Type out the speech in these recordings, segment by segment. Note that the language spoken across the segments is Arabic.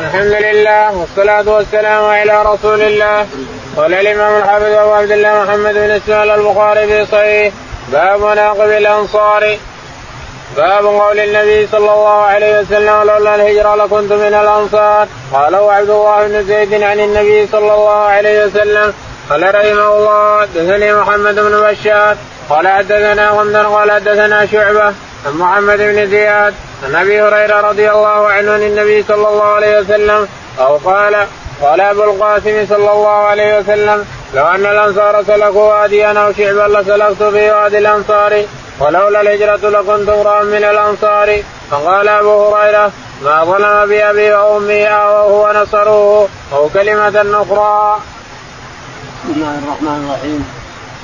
الحمد لله والصلاة والسلام على رسول الله قال الإمام الحافظ أبو عبد الله محمد بن إسماعيل البخاري في صحيح. باب مناقب الأنصار. باب قول النبي صلى الله عليه وسلم لولا الهجرة لكنت من الأنصار. قاله عبد الله بن زيد عن النبي صلى الله عليه وسلم قال رحمه الله حدثني محمد بن بشار قال حدثنا غندر قال حدثنا شعبة. عن محمد بن زياد عن أبي هريرة رضي الله عنه عن النبي صلى الله عليه وسلم أو قال قال أبو القاسم صلى الله عليه وسلم لو أن الأنصار سلكوا واديا أو شعبا لسلكت في وادي الأنصار ولولا الهجرة لكنت امرأ من الأنصار فقال أبو هريرة ما ظلم بأبي وأمي وهو نصروه أو كلمة أخرى. بسم الله الرحمن الرحيم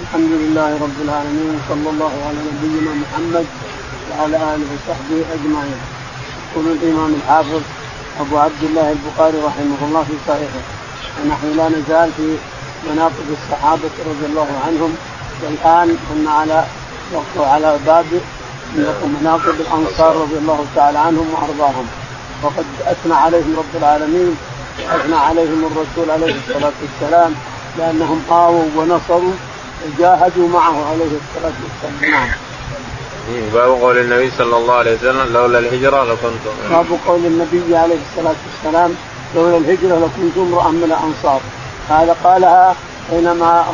الحمد لله رب العالمين صلى الله على نبينا محمد وعلى آله وصحبه أجمعين. يقول الإمام الحافظ أبو عبد الله البخاري رحمه الله في صحيحه ونحن لا نزال في مناقب الصحابة رضي الله عنهم والآن كنا على وقت على باب مناقب الأنصار رضي الله تعالى عنهم وأرضاهم وقد أثنى عليهم رب العالمين وأثنى عليهم الرسول عليه الصلاة والسلام لأنهم آووا ونصروا وجاهدوا معه عليه الصلاة والسلام نعم. باب قول النبي صلى الله عليه وسلم لولا الهجرة لكنت باب قول النبي عليه الصلاة والسلام لولا الهجرة لكنت امرأ من الأنصار. هذا قالها حينما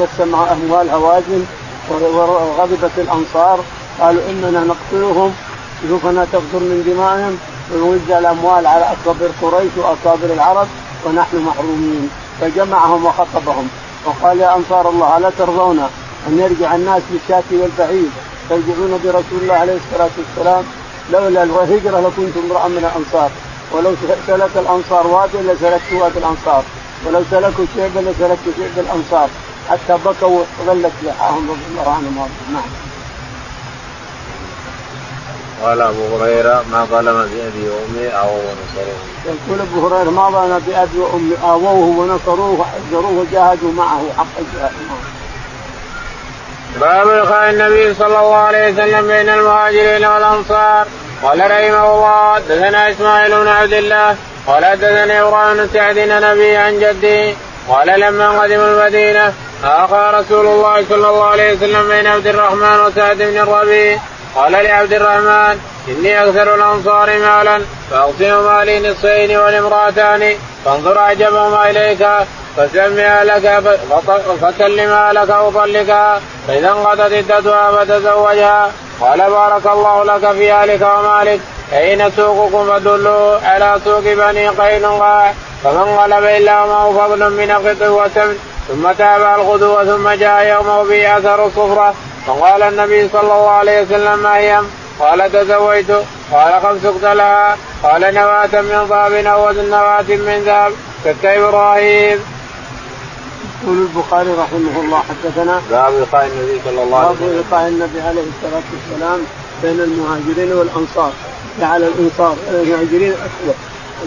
قسم أموال هوازن وغضبت الأنصار قالوا إننا نقتلهم سيوفنا تغدر من دمائهم ونوزع الأموال على أكابر قريش وأكابر العرب ونحن محرومين. فجمعهم وخطبهم وقال يا أنصار الله الا ترضون أن يرجع الناس بالشاة والبعير. ترجعون برسول الله عليه الصلاة والسلام. لولا الهجرة لكنت امرأ من الأنصار. ولو سلك الأنصار وادي لسلكت وادي الأنصار. ولو سلكوا شعبا لسلكت شعب الأنصار. حتى بكوا وظلت لحاهم رضي الله عنهم نعم. قال أبو هريرة ما ظلم بأبي وأمي اووه ونصروه. يقول أبو هريرة ما ظلم بأبي وأمي آووه ونصروه وحذروه وجاهدوا معه حق الجهاد. باب لقاء النبي صلى الله عليه وسلم بين المهاجرين والأنصار. قال رحمه الله حدثنا إسماعيل بن عبد الله قال حدثني إبراهيم بن سعد نبي عن جدي قال لما قدم المدينة آخى رسول الله صلى الله عليه وسلم بين عبد الرحمن وسعد بن الربيع. قال لعبد الرحمن إني أكثر الأنصار مالا فاقسم مالي نصفين والامراتان فانظر اعجبهما إليك فسمها لك فسلمها لك وطلقها فإذا انقضت عدتها فتزوجها. قال بارك الله لك في أهلك ومالك. أين سوقكم؟ فدلوا على سوق بني قينقاع. فمن غلب إلا معه فضل من قط وسمن ثم تابع الغدو ثم جاء يومه به اثر الصفرة. فقال النبي صلى الله عليه وسلم ما هي؟ قال تزوجت. قال خمس لها. قال نواة من ضاب أو نواة من ذهب. كت إبراهيم. يقول البخاري رحمه الله حدثنا باب لقاء النبي صلى الله عليه وسلم. باب لقاء النبي عليه الصلاة والسلام بين المهاجرين والأنصار. جعل الأنصار. المهاجرين اخوه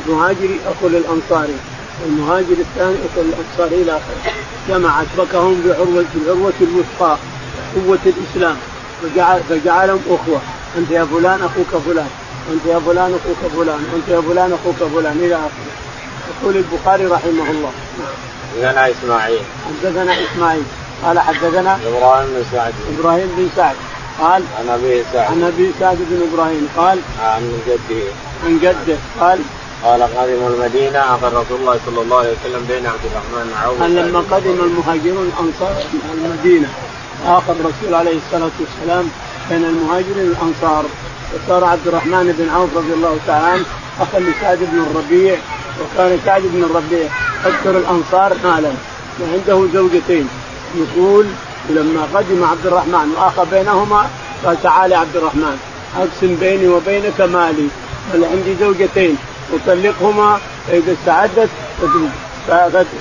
المهاجري اخو للانصاري المهاجر الثاني اخو الأنصاري إلى آخره. جمع أشبكهم بعروة بالعروه الوثقى قوة الإسلام. فجعل فجعلهم أخوة. أنت يا فلان أخوك فلان. وانت يا فلان أخوك فلان. وانت يا فلان أخوك فلان. إلى آخره. يقول البخاري رحمه الله. حدثنا إسماعيل. حدثنا إسماعيل. قال حدثنا إبراهيم بن سعد. إبراهيم بن سعد. قال عن أبي سعد. عن أبي سعد بن إبراهيم. قال عن جده. عن جده. قال قال قادم المدينة اخذ رسول الله صلى الله عليه وسلم بين عبد الرحمن بن عوف لما قدم المهاجرون الأنصار المدينة آخذ الرسول عليه الصلاة والسلام بين المهاجرين والأنصار. وصار عبد الرحمن بن عوف رضي الله تعالى عنه اخا لسعد بن الربيع وكان سعد بن الربيع أكثر الأنصار مالا وعنده زوجتين. يقول لما قدم عبد الرحمن واخى بينهما قال تعال يا عبد الرحمن أقسم بيني وبينك مالي بل عندي زوجتين أطلقهما فاذا استعدت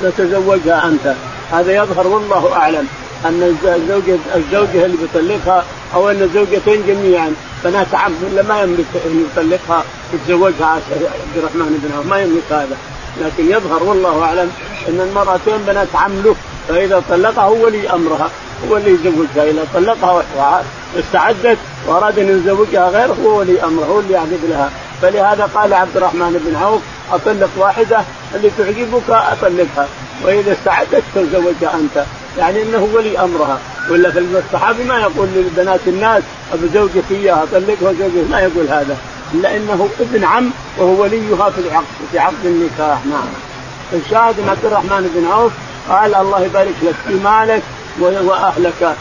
فتزوجها أنت. هذا يظهر والله أعلم أن الزوجه الزوجة اللي بيطلقها أو أن الزوجتين جميعا بنات عم ولا ما يملك ان يطلقها يتزوجها عبد الرحمن بن عوف ما يملك هذا. لكن يظهر والله أعلم أن المرأتين بنات عم له فإذا طلقها هو ولي أمرها هو اللي يزوجها. إذا طلقها واستعدت وأراد أن يزوجها غيره هو ولي أمرها هو اللي يعقد لها. فلهذا قال عبد الرحمن بن عوف أطلق واحدة اللي تعجبك أطلقها. وإذا استعدت تزوجها أنت. يعني إنه ولي أمرها. ولا في الصحابي ما يقول لبنات الناس أبو زوجتي إياها طلقها زوجها ما يقول هذا. إلا إنه ابن عم وهو وليها في العقد في عقد النكاح. نعم. الشاهد ان عبد الرحمن بن عوف قال الله يبارك لك في مالك وأهلك.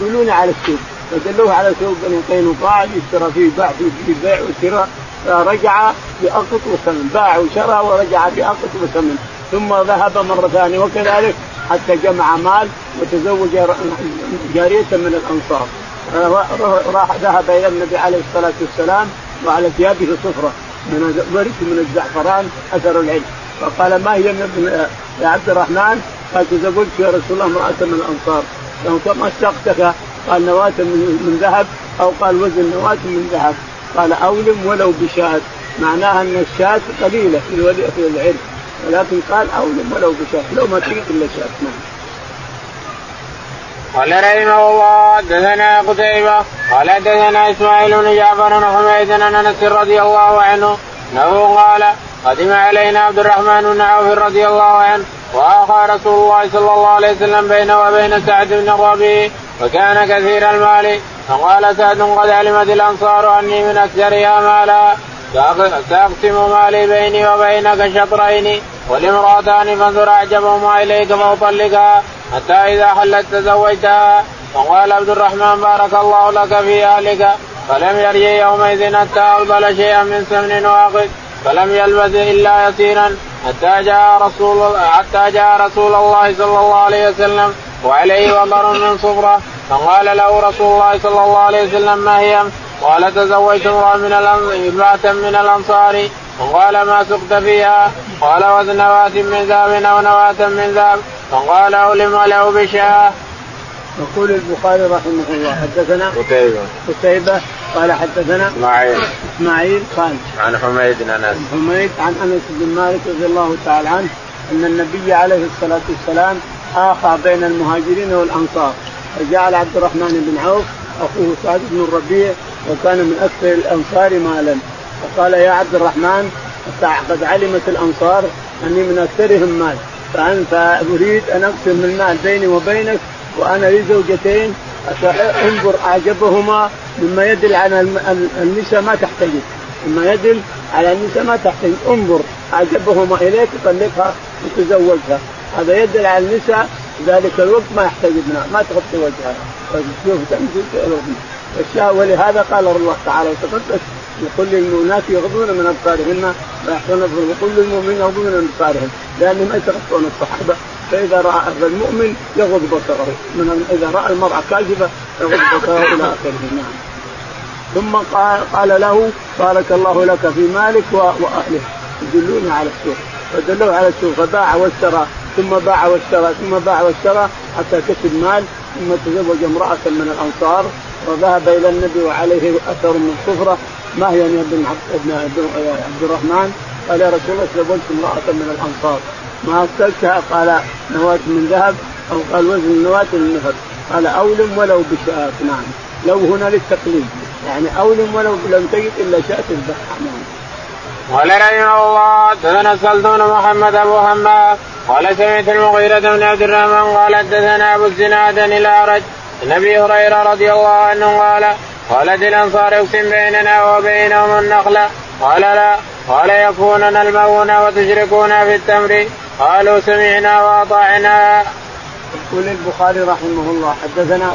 دلوني على السوق. فدلوه على سوق بني قينقاع يشترى فيه باع فيه بيع وشراء فرجع بأقط وثمن باع وشرى ورجع بأقط وثمن. ثم ذهب مرة ثانية وكذلك حتى جمع مال وتزوج جارية من الأنصار. راح ذهب إلى النبي عليه الصلاة والسلام وعلى ثيابه صفرة من ورث من الزعفران أثر العلم. فقال ما هي يا عبد الرحمن؟ قال تزوجت يا رسول الله امرأة من الأنصار. لو كم أشتقتك؟ قال نواة من ذهب. أو قال وزن نواة من ذهب. قال أولم ولو بشاة. معناها أن الشاة قليلة في العلم. ولكن قال أولم ولو بشاة لو ما تجد إلا شاة نعم. قال رحمه الله حدثنا قتيبة. قال حدثنا إسماعيل بن جعفر بن حميد عن أنس رضي الله عنه. إنه قال قدم علينا عبد الرحمن بن عوف رضي الله عنه وآخى رسول الله صلى الله عليه وسلم بينه وبين سعد بن الربيع وكان كثير المال. فقال سعد قد علمت الأنصار أني من أكثرها مالا. ساقسم مالي بيني وبينك شطرين والامرأتان فانظر أعجبهما إليك فاطلقها حتى إذا حلت تزوجتها فقال عبد الرحمن بارك الله لك في أهلك. فلم يرجع يومئذ حتى أقبل شيئا من سمن واقد فلم يلبث إلا يسيرا. حتى جاء رسول حتى جاء رسول الله صلى الله عليه وسلم وعليه وبر من صفرة. فقال له رسول الله صلى الله عليه وسلم ما هي؟ قال تزوجت امرأة من امرأة من الأنصار. وقال ما سقت فيها؟ قال وزنوات من ذهب أو نواة من ذهب. فقال أولم له بشاه يقول البخاري رحمه الله حدثنا قتيبة. قتيبة قال حدثنا اسماعيل إسماعيل قال عن حميد بن أنس. حميد عن أنس بن مالك رضي الله تعالى عنه أن النبي عليه الصلاة والسلام آخى بين المهاجرين والأنصار. فجعل عبد الرحمن بن عوف اخوه سعد بن الربيع وكان من أكثر الأنصار مالا. فقال يا عبد الرحمن قد علمت الأنصار أني من أكثرهم مال. فأنا أريد أن أقسم المال بيني وبينك وأنا لي زوجتين انظر أعجبهما مما يدل على النساء ما تحتجب. مما يدل على النساء ما تحتجب. انظر أعجبهما إليك طلقها وتزوجها. هذا يدل على النساء ذلك الوقت ما يحتجبنا ما تغطي وجهها. شوف الشاء ولهذا قال الله تعالى وتقدس يقول للمؤمنات يغضون من أبصارهن ويحفظن ويقول للمؤمنين يغضون من ابصارهم لانهم يتغطون الصحابة فإذا رأى المؤمن يغض بصره. من إذا رأى المرأة كاذبة يغض بصره إلى آخره. نعم. ثم قال, قال له بارك الله لك في مالك وأهله. يدلوني على السوق فدلوه على السوق فباع واشترى ثم باع واشترى ثم باع واشترى حتى كسب مال ثم تزوج امرأة من الأنصار وذهب إلى النبي وعليه أثر من صفره ما هي يا ابن عبد الرحمن؟ قال يا رسول الله تزوجت امرأة من الأنصار. ما اكلتها قال نواة من ذهب أو قال وزن نواة من ذهب قال أولم ولو بشاة نعم. لو هنا للتقليد. يعني أولم ولو لم تجد إلا شاة البحر. نعم قال رحمه الله سلطان محمد أبو حماد. قال سمعت المغيرة بن عبد الرحمن قال حدثنا أبو الزناد الأعرج عن أبي هريرة رضي الله عنه قال قالت الأنصار اقسم بيننا وبينهم النخله قال لا قال يكوننا المؤون وتشركون في التمر. قالوا سمعنا وأطعنا. يقول البخاري رحمه الله حدثنا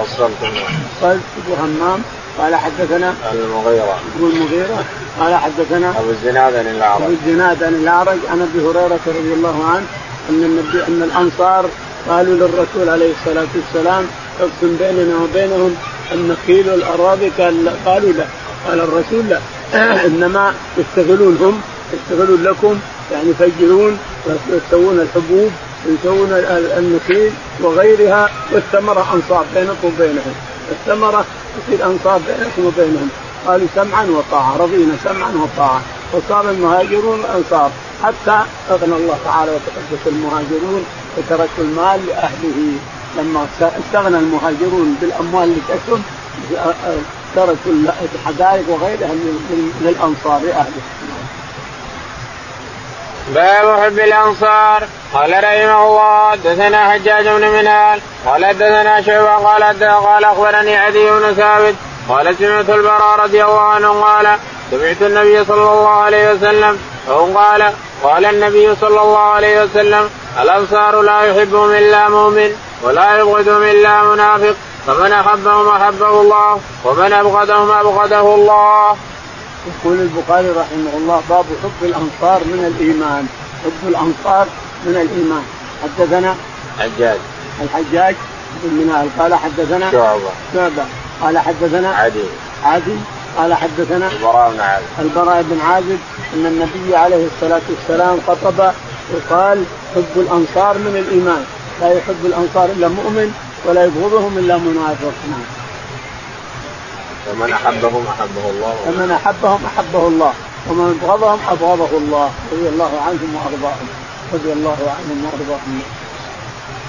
قال ابو همام قال حدثنا المغيرة. ابو المغيرة قال حدثنا أبو الزناد عن الأعرج. أبو الزناد عن الأعرج عن أبي هريرة رضي الله عنه أن النبي أن الأنصار قالوا للرسول عليه الصلاة والسلام اقسم بيننا وبينهم النخيل والاراضي قال قالوا لا. قال الرسول لا. إنما يشتغلون هم يشتغلون لكم يعني يفجرون ويسوون الحبوب ويسوون النخيل وغيرها والثمره أنصار بينكم وبينهم. الثمره تصير أنصار بينكم وبينهم. قالوا سمعا وطاعة رضينا سمعا وطاعة. وصار المهاجرون الانصار حتى أغنى الله تعالى وتقدس المهاجرون وتركوا المال لأهله. لما استغنى المهاجرون بالأموال اللي تكسب تركوا الحدائق وغيرها الأنصار لأهله. باب حب الأنصار. قال رحمه الله حدثنا حجاج بن منال قال حدثنا شعبة قال قال أخبرني عدي بن ثابت قال سمعت البراء رضي الله عنه قال سمعت النبي صلى الله عليه وسلم أو قال قال النبي صلى الله عليه وسلم الأنصار لا يحبهم إلا مؤمن ولا يبغضهم إلا منافق فمن أحبهم أحبه الله ومن أبغضهم أبغضه الله. يقول البخاري رحمه الله باب حب الأنصار من الإيمان، حب الأنصار من الإيمان، حدثنا حجاج الحجاج بن منال قال حدثنا شعبة. شعبة. قال حدثنا عدي. عدي قال حدثنا البراء بن عازب. البراء بن عازب أن النبي عليه الصلاة والسلام خطب وقال حب الأنصار من الإيمان. لا يحب الأنصار إلا مؤمن ولا يبغضهم إلا منافق. نعم. فمن أحبهم أحبه الله. فمن أحبهم أحبه الله. ومن أبغضهم أبغضه الله. رضي الله عنهم وأرضاهم. رضي الله عنهم وأرضاهم.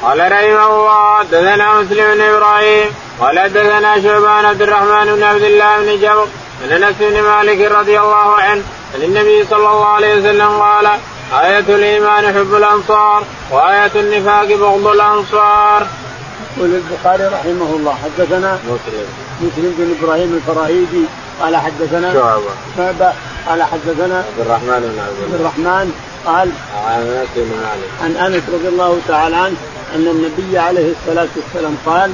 قال رحمه الله حدثنا مسلم بن إبراهيم قال حدثنا شعبان عبد الرحمن بن عبد الله بن جبر عن أنس بن مالك رضي الله عنه عن النبي صلى الله عليه وسلم قال آية الإيمان حب الأنصار وآية النفاق بغض الأنصار. يقول البخاري رحمه الله حدثنا مسلم. مسلم بن إبراهيم الفراهيدي قال حدثنا شعبة. قال حدثنا عبد الرحمن بن عبد الرحمن قال عن أنس بن مالك. عن أنس رضي الله تعالى عنه أن النبي عليه الصلاة والسلام قال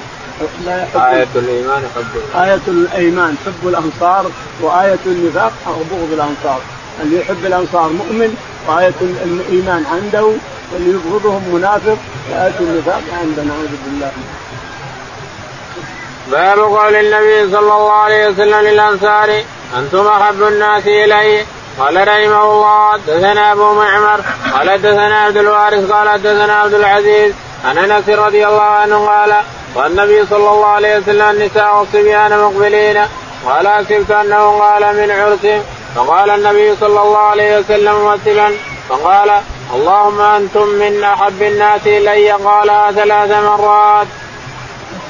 لا يحب آية الإيمان حب آية الإيمان حب الأنصار وآية النفاق بغض الأنصار. اللي يحب الأنصار مؤمن وآية الإيمان عنده واللي يبغضهم منافق وآية النفاق عنده نعوذ بالله. باب قول النبي صلى الله عليه وسلم للأنصار أنتم أحب الناس إلي؟ قال رحمه الله حدثنا أبو معمر قال حدثنا عبد الوارث قال حدثنا عبد العزيز عن انس رضي الله عنه قال والنبي صلى الله عليه وسلم النساء والصبيان مقبلين قال حسبت أنه قال من عرس فقال النبي صلى الله عليه وسلم ممثلا فقال اللهم أنتم من أحب الناس إلي قالها ثلاث مرات.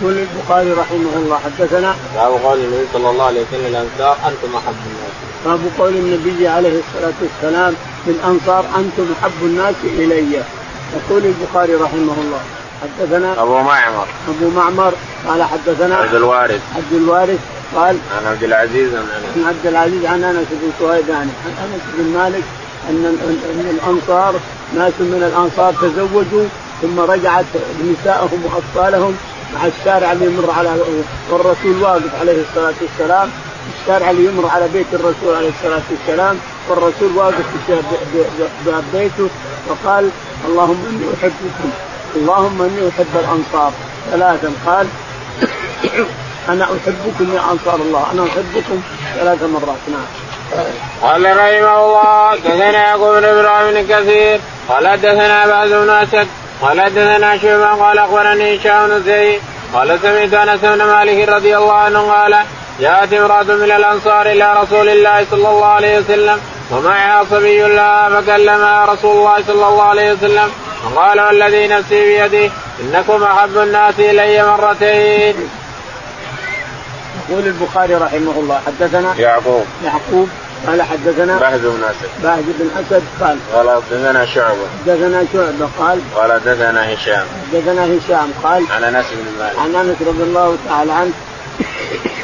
يقول البخاري رحمه الله حدثنا باب قول النبي صلى الله عليه وسلم الأنصار أنتم أحب الناس. باب قول النبي عليه الصلاة والسلام للأنصار أنتم أحب الناس إلي. يقول البخاري رحمه الله حدثنا أبو معمر. أبو معمر قال حدثنا عبد الوارث. عبد الوارث قال عن عبد العزيز عن أنس. عن عبد العزيز عن أنس بن سويدان عن أنس بن مالك أن أن الأنصار ناس من الأنصار تزوجوا ثم رجعت نساءهم وأطفالهم مع الشارع اللي يمر على والرسول واقف عليه الصلاة والسلام. الشارع اللي يمر على بيت الرسول عليه الصلاة والسلام والرسول واقف في باب بيته. فقال اللهم اني احبكم اللهم اني احب الأنصار. ثلاثا قال أنا أحبكم يا أنصار الله. أنا أحبكم ثلاث مرات. نعم. قال رحمه الله دثنا يعقوب بن إبراهيم بن كثير. قال دثنا بعض بن أسد. قال دثنا شعبة. قال أخبرني هشام بن زيد. قال سمعت أنس بن مالك رضي الله عنه قال جاءت امرأة من الأنصار إلى رسول الله صلى الله عليه وسلم ومعها صبي لها فكلمها رسول الله صلى الله عليه وسلم. وقال والذي نفسي بيده إنكم أحب الناس إلي مرتين. يقول البخاري رحمه الله حدثنا يعقوب. يعقوب قال حدثنا بهز بن أسد. باهز بن أسد قال قال حدثنا شعبة. حدثنا شعبة قال قال حدثنا هشام. حدثنا هشام قال عن أنس بن مالك. عن أنس رضي الله تعالى عنه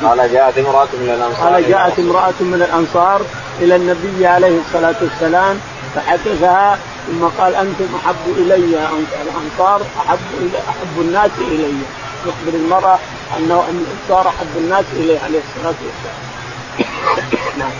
قال جاءت امرأة من الأنصار قال جاءت امرأة من الأنصار إلى النبي عليه الصلاة والسلام فحدثها ثم قال أنتم أحب إلي الأنصار أحب أحب الناس إلي يخبر المرأة أنه الأنصار أحب الناس إليه عليه الصلاة والسلام. نعم.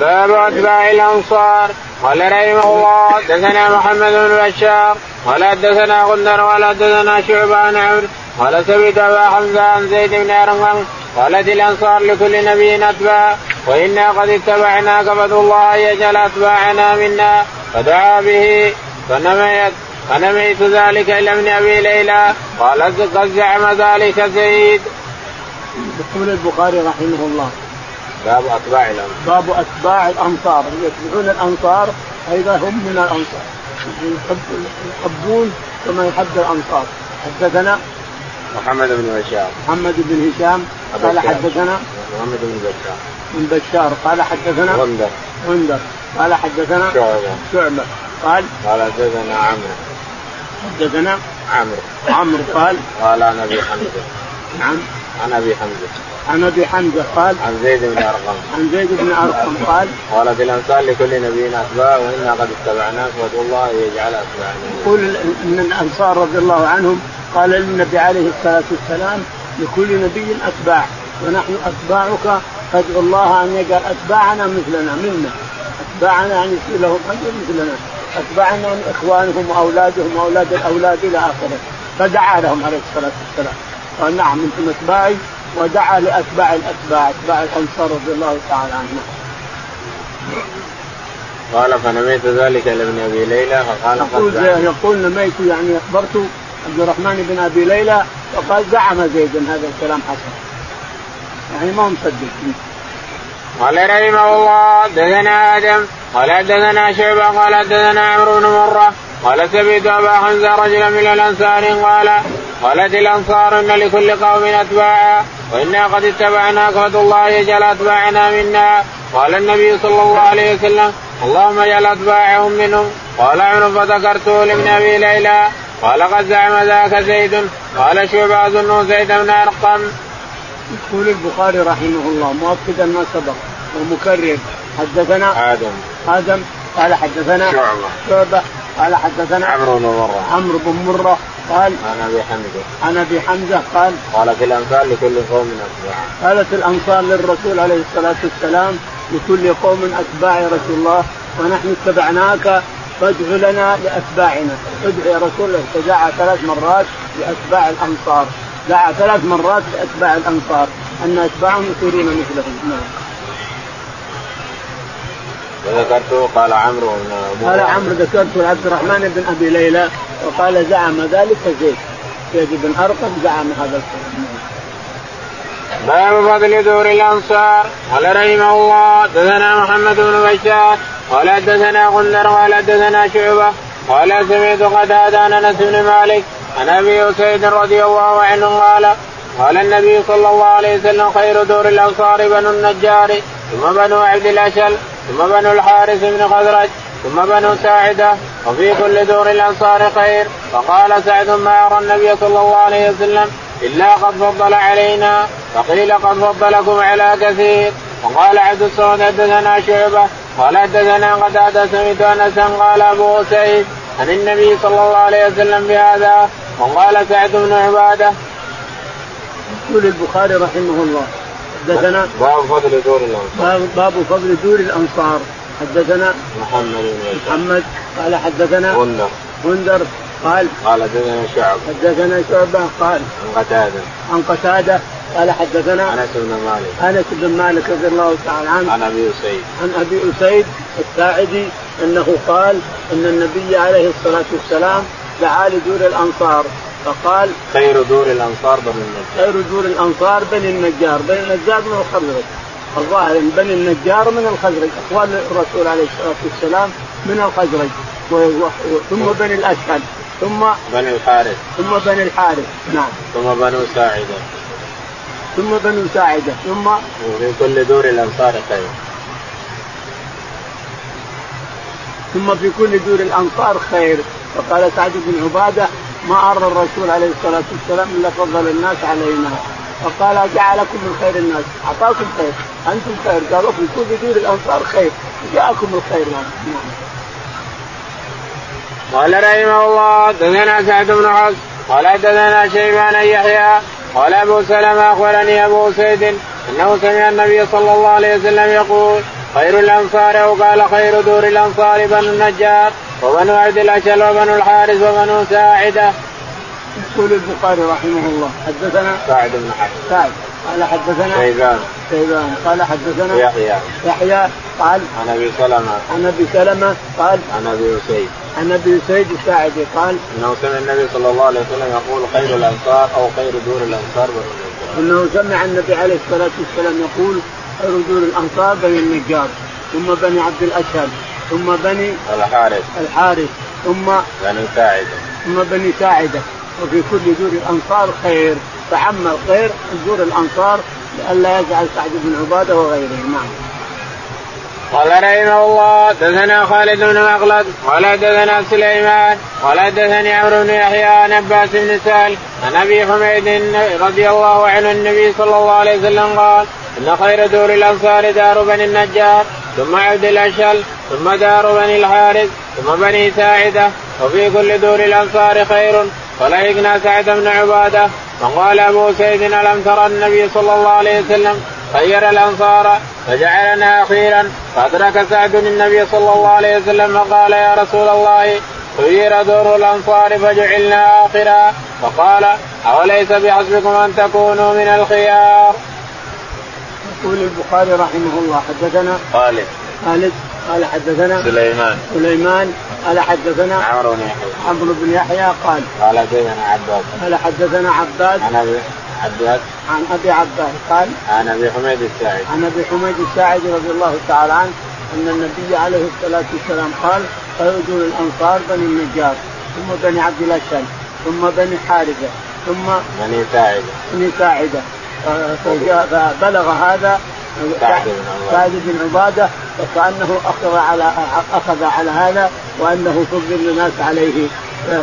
باب أتباع الأنصار. قال رحمه الله حدثنا محمد بن بشار. قال حدثنا غندر قال حدثنا شعبة عن عمرو. قال سمعت أبا حمزة عن زيد بن أرقم. قالت الأنصار لكل نبي أتباع وإنا قد اتبعناك فادعو الله ان يجعل أتباعنا منا. فدعا به فنميت فنميت ذلك إلى ابن أبي ليلى. قال قد زعم ذلك زيد. يقول البخاري رحمه الله. باب أتباع الأنصار. باب أتباع الأنصار. يتبعون الأنصار أيضا هم من الأنصار. يحبون كما يحب الأنصار. حدثنا محمد بن بشار. محمد بن هشام. قال حدثنا محمد بن بشار. بن بشار. قال حدثنا غندر. غندر. قال حدثنا شعبة. شعبة. قال قال حدثنا عمرو. حدثنا عمرو. عمرو. قال قال عن ابي حمزه نعم. عن أبي حمزة. عن أبي حمزة قال عن زيد بن أرقم. عن زيد بن أرقم قال قال في الأمثال لكل نبي أتباع وإنا قد اتبعناك وادعو الله ان يجعل أتباعنا. يقول إن الأنصار رضي الله عنهم قال للنبي عليه الصلاة والسلام لكل نبي أتباع ونحن أتباعك فادعو الله أن يجعل أتباعنا مثلنا منا. أتباعنا أن يصير لهم اجر مثلنا. أتباعنا إخوانهم وأولادهم وأولاد الأولاد إلى آخره. فدعا لهم عليه الصلاة والسلام. قال نعم أنتم أتباعي ودعا لأتباع الأتباع أتباع الأنصار رضي الله تعالى عنهم. قال فنميت ذلك لابن أبي ليلى فقال يقول يقول نميت يعني أخبرت عبد الرحمن بن أبي ليلى وقال زعم زيد هذا الكلام حسن. يعني ما هو مصدق. قال رحمه الله دثنا آدم قال حدثنا شعبة قال حدثنا عمرو بن مرة قال سمعت أبا حمزة رجلا من الأنصار قال قالت الأنصار إن لكل قوم أتباعا وإنا قد اتبعناك فد الله يجعل أتباعنا منا. قال النبي صلى الله عليه وسلم اللهم اجعل أتباعهم منهم. قال عمر فذكرته لابن أبي ليلى. قال قد زعم ذاك زيد. قال شعبة اظن زيد بن أرقم. يقول البخاري رحمه الله مؤكدا ما سبق ومكرر حدثنا آدم. آدم قال حدثنا شعبة. شعبة. قال حدثنا عمرو بن مرة. عمرو بن مرة قال عن أبي حمزة. عن أبي حمزة قال قال في الامثال لكل قوم أتباع. قالت الأنصار للرسول عليه الصلاة والسلام لكل قوم أتباع يا رسول الله ونحن اتبعناك فادع لنا لأتباعنا. ادع يا رسول الله. فدعا ثلاث مرات لأتباع الأنصار. دعا ثلاث مرات لأتباع الأنصار. أن أتباعهم يصيرون مثلهم. نعم. وذكرته قال عمرو قال عمرو ذكرته عبد الرحمن بن أبي ليلى وقال زعم ذلك زيد. زيد بن أرقم زعم هذا الكلام باب فضل دور الأنصار. قال رحمه الله حدثنا محمد بن بشار قال حدثنا غندر قال حدثنا شعبة قال سمعت قتادة عن أنس بن مالك عن أبي سعيد رضي الله عنه قال قال النبي صلى الله عليه وسلم خير دور الأنصار بنو النجار ثم بنو عبد الأشل. ثم بنو الحارث بن خزرج ثم بنو ساعدة وفي كل دور الأنصار خير. فقال سعد ما أرى النبي صلى الله عليه وسلم إلا قد فضل علينا. فقيل قد فضلكم على كثير. وقال عبد الصمد حدثنا شعبة. قال حدثنا قتادة سمعت أنسا قال أبو سعيد عن النبي صلى الله عليه وسلم بهذا. وقال سعد بن عبادة. يقول البخاري رحمه الله حدثنا باب فضل دور الأنصار. باب فضل دور الأنصار. حدثنا محمد بن محمد قال حدثنا غندر. غندر قال قال حدثنا شعب. حدثنا شعبة قال عن قتادة. عن قتادة قال حدثنا أنس بن مالك. أنس بن مالك رضي الله تعالى عنه. عن أبي أسيد. عن أبي أسيد الساعدي أنه قال إن النبي عليه الصلاة والسلام دعا لدور الأنصار. فقال خير دور الأنصار بني النجار. خير دور الأنصار بني النجار. بني النجار من الخزرج. الظاهر إن بني النجار من الخزرج. اخوان الرسول عليه الصلاة والسلام من الخزرج. ثم بني الاشهل ثم بني الحارث. ثم بني الحارث. نعم. ثم بنو ساعدة. ثم بنو ساعدة. ثم وفي كل دور الأنصار خير. ثم في كل دور الأنصار خير. فقال سعد بن عبادة ما ارى الرسول عليه الصلاة والسلام إلا فضل الناس علينا. فقال جعلكم من خير الناس. أعطاكم خير. أنتم خير. قالوا في كل دور الأنصار خير. جاءكم الخير. نعم قال رحمه الله دثنا سعد بن حفص قال دثنا شيبان يحيى قال أبو سلمة أخبرني أبو سيد أنه سمع النبي صلى الله عليه وسلم يقول خير الأنصار أو قال خير دور الأنصار بنو النجار وبنو عبد الاشل وبنو الحارث وبنو ساعدة. يقول البخاري رحمه الله حدثنا سعد بن حفص سعد قال حدثنا شيبان شيبان قال حدثنا يحيى. يحيى قال عن أبي سلمة. عن أبي سلمة قال عن أبي أسيد. عن أبي سيد الساعدي قال إنه سمع النبي صلى الله عليه وسلم يقول خير الأنصار أو خير دور الأنصار بنو النجار. إنه سمع النبي عليه الصلاة والسلام يقول دور الأنصار بني النجار ثم بني عبد الاشهل ثم بني الحارث. الحارث ثم بنو ساعده ثم بني ساعدة. وفي كل دور الأنصار خير. فعم الخير دور الأنصار لئلا يجعل سعد بن عبادة وغيره. نعم. قال رحمه الله دثنا خالد بن مخلد قال دثنا سليمان قال دثني عمرو بن يحيى عن عباس بن سهل عن أبي حميد رضي الله عنه النبي صلى الله عليه وسلم قال إن خير دور الأنصار دار بني النجار ثم عبد الاشهل ثم دار بني الحارث ثم بني ساعدة وفي كل دور الأنصار خير. فلهقنا سعد بن عبادة فقال أبو سيد ألم ترى النبي صلى الله عليه وسلم خير الأنصار فجعلنا أخيرا فأدرك سعد النبي صلى الله عليه وسلم فقال يا رسول الله خير دور الأنصار فجعلنا آخرا. فقال أوليس بحسبكم أن تكونوا من الخيار. يقول البخاري رحمه الله حدثنا خالد خالد قال حدثنا سليمان. سليمان قال حدثنا عمرو بن يحيى عمرو بن يحيى قال قال حدثنا عباس. قال حدثنا عباس عن أبي عباس. عن أبي عباس قال عن أبي حميد الساعدي. عن أبي حميد الساعدي رضي الله تعالى عنه أن النبي عليه الصلاة والسلام قال خير الأنصار بني النجار ثم بني عبد الاشهل ثم بني حارثة ثم بني ساعدة. بني ساعدة. فبلغ هذا سعد بن عباده. وكانه اخذ على أخذ على هذا وأنه فضل الناس عليه.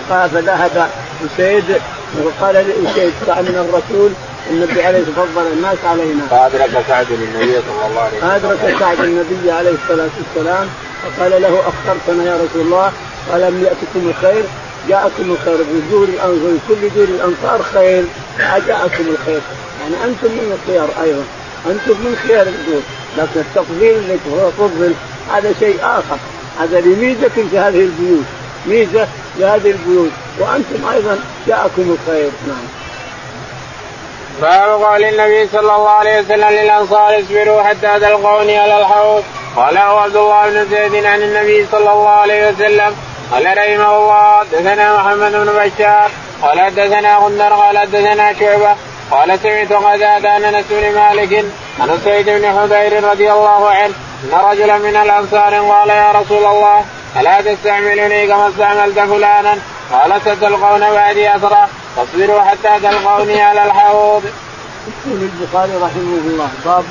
فذهب أسيد وقال لاسيد كأن الرسول النبي عليه فضل الناس علينا. فأدرك سعد النبي صلى الله عليه وسلم. ادرك سعد النبي عليه الصلاة والسلام فقال له اخرتنا يا رسول الله ولم يأتكم الخير؟ جاءكم الخير في دور في كل دور الانصار خير. جاءكم الخير. يعني أنتم من الخيار أيضا. أنتم من خيار الدور. لكن التفضيل لك هو فضل هذا شيء آخر. هذا لميزة في هذه البيوت. ميزة لهذه البيوت. وأنتم أيضا جاءكم الخير. نعم. باب قول النبي صلى الله عليه وسلم للأنصار اصبروا حتى تلقوني على الحوض. قال عبد الله بن زيد عن النبي صلى الله عليه وسلم قال رحمه الله حدثنا محمد بن بشار قال حدثنا غندر قال حدثنا شعبة قال سمعت غزاة عن أنس بن مالك عن سيد بن حذير رضي الله عنه أن رجلا من الأنصار قال يا رسول الله ألا تستعملني كما استعملت فلانا قال ستلقون بعدي أثرا فاصبروا حتى تلقوني على الحوض. يقول البخاري رحمه الله باب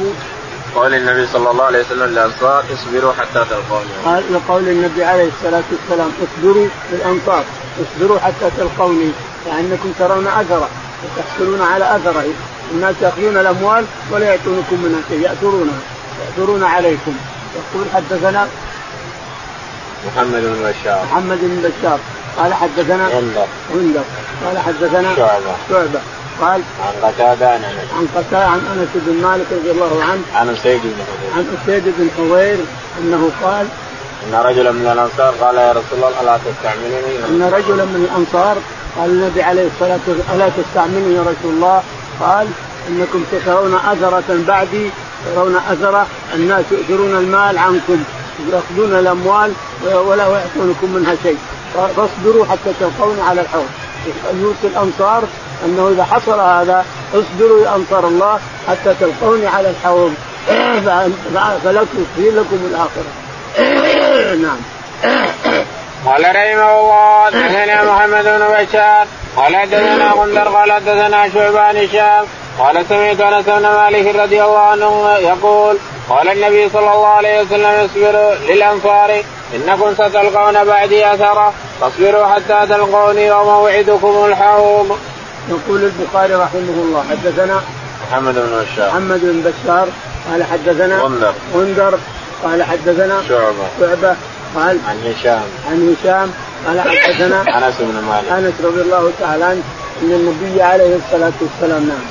قول النبي صلى الله عليه وسلم للأنصار اصبروا حتى تلقوني. قال لقول النبي عليه الصلاة والسلام اصبروا للأنصار اصبروا حتى تلقوني لأنكم ترون اثره وتحصلون على اثره الناس يأخذون الأموال ولا يعطونكم منها شيء ياثرونها يأثرون عليكم. يقول حدثنا محمد بن بشار. محمد بن بشار. قال حدثنا غندر غندر قال حدثنا شعبة. شعبة. قال عن قتادة عن أنس. عن قتادة عن أنس بن مالك رضي الله عنه. عن سيد بن حضير. عن أسيد بن حضير أنه قال إن رجلا من الأنصار قال يا رسول الله ألا تستعملني؟ إن رجلا من الأنصار قال النبي عليه الصلاة والسلام ألا تستعملني يا رسول الله؟ قال إنكم ترون اثرة بعدي ترون اثرة الناس يؤثرون المال عنكم يأخذون الأموال ولا يعطونكم منها شيء. فاصبروا حتى تلقون على الحوض. يوصي الأنصار أنه إذا حصل هذا اصبروا يا أنصار الله حتى تلقوني على الحوض. فلكم لكم الآخرة. نعم. قال رحمه الله حدثنا محمد بن بشار قال حدثنا غندر قال حدثنا شعبان هشام قال سمعت أنس بن مالك رضي الله عنه يقول قال النبي صلى الله عليه وسلم اصبروا للأنصار إنكم ستلقون بعدي أثرا فاصبروا حتى تلقوني وموعدكم الحوض. يقول البخاري رحمه الله حدثنا محمد بن بشار. محمد بن بشار قال حدثنا غندر. غندر قال حدثنا شعبة. شعبة قال عن هشام. عن هشام. قال حدثنا أنس بن مالك. أنس رضي الله تعالى عنه إن النبي عليه الصلاة والسلام نعم.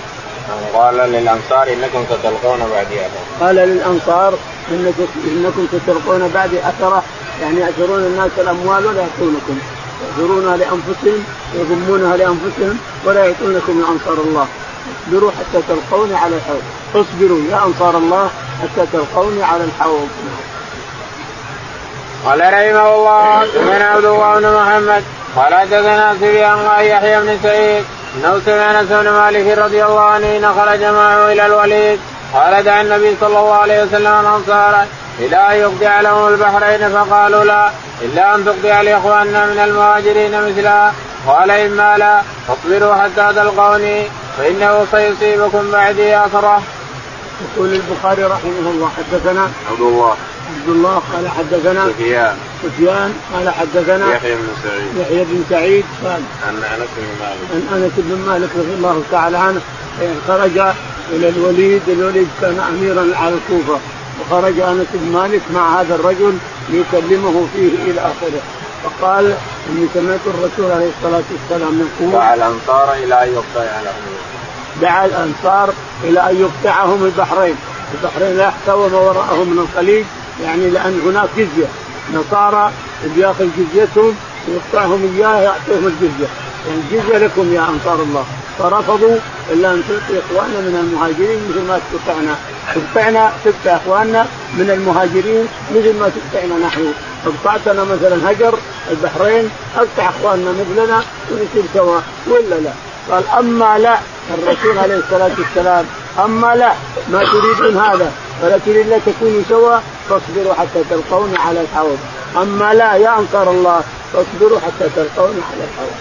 قال للأنصار إنكم ستلقون بعدي أثرا. قال للأنصار انكم إنكم ستلقون بعدي اثره يعني يأثرون الناس الأموال ولا يعطونكم يأثرونها لأنفسهم يضمونها لأنفسهم ولا يعطونكم من أنصار الله. اصبروا حتى تلقوني على الحوض. اصبروا يا أنصار الله حتى تلقوني على الحوض. قال رحمه الله من عبد الله بن محمد قال حدثنا سفيان قال يحيى بن سعيد انه سمع أنس بن مالك رضي الله عنه حين خرج معه إلى الوليد قال دعا النبي صلى الله عليه وسلم الانصار إلى أن يقطع لهم البحرين فقالوا لا إلا أن تقطع لإخواننا من المهاجرين مثلها قال إما لا فاصبروا حتى تلقوني فإنه سيصيبكم بعدي اثره. يقول البخاري رحمه الله حدثنا عبد الله عبد الله قال حدثنا سفيان. سفيان قال حدثنا يحيى بن سعيد. يحيى بن سعيد قال عن أنس بن مالك. عن أنس بن مالك رضي الله تعالى عنه خرج إلى الوليد الوليد كان اميرا على الكوفة وخرج أنس بن مالك مع هذا الرجل ليكلمه فيه إلى آخره. فقال إني سمعت الرسول عليه الصلاة والسلام يقول دعا الأنصار إلى أن يقطع لهم دعا الأنصار إلى أن يقطعهم البحرين. البحرين لا يحتوى ما وراءهم من الخليج يعني لأن هناك جزية. نصارى بياخذ جزيتهم ويقطعهم إياها يعطيهم الجزية. يعني الجزيه لكم يا أنصار الله. فرفضوا إلا أن تعطي إخواننا من المهاجرين مثل ما تقطعنا تقطعنا تقطع إخواننا من المهاجرين مثل ما تقطعنا نحن. أقطعتنا مثلا هجر البحرين أقطع إخواننا مثلنا ونصير سوا ولا لا؟ قال أما لا الرسول عليه الصلاة والسلام أما لا ما تريدون هذا ولا تريد لا تكونوا سوا فاصبروا حتى تلقوني على الحوض. أما لا يا أنصار الله فاصبروا حتى تلقوني على الحوض.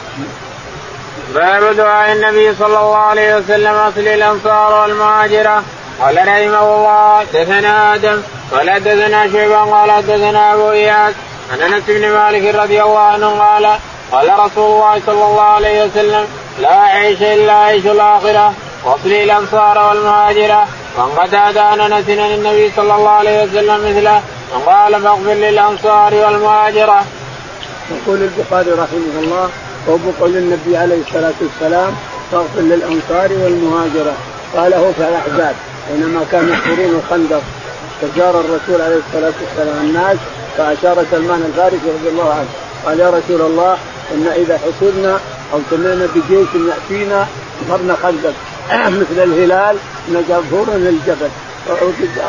باب دعاء النبي صلى الله عليه وسلم أصل الأنصار والمهاجرة. قال رحمه الله دثنا آدم قال دثنا شيبان قال دثنا أبو إياس عن أنس بن مالك رضي الله عنه قال قال رسول الله صلى الله عليه وسلم لا عيش إلا عيش الآخرة. واصل الأنصار والمهاجره وقد اتى انس النبي صلى الله عليه وسلم مثله وقال فاغفر للأنصار والمهاجره. يقول البخاري رحمه الله وبقول النبي عليه الصلاة والسلام فاغفر للأنصار والمهاجره قاله في الاحزاب حينما كانوا يحفرون الخندق. فزار الرسول عليه الصلاة والسلام الناس فأشار سلمان الفارسي رضي الله عنه. قال يا رسول الله إن إذا حصرنا أو سمعنا بجيش يأتينا صرنا خندق. مثل الهلال نجبور للجبل.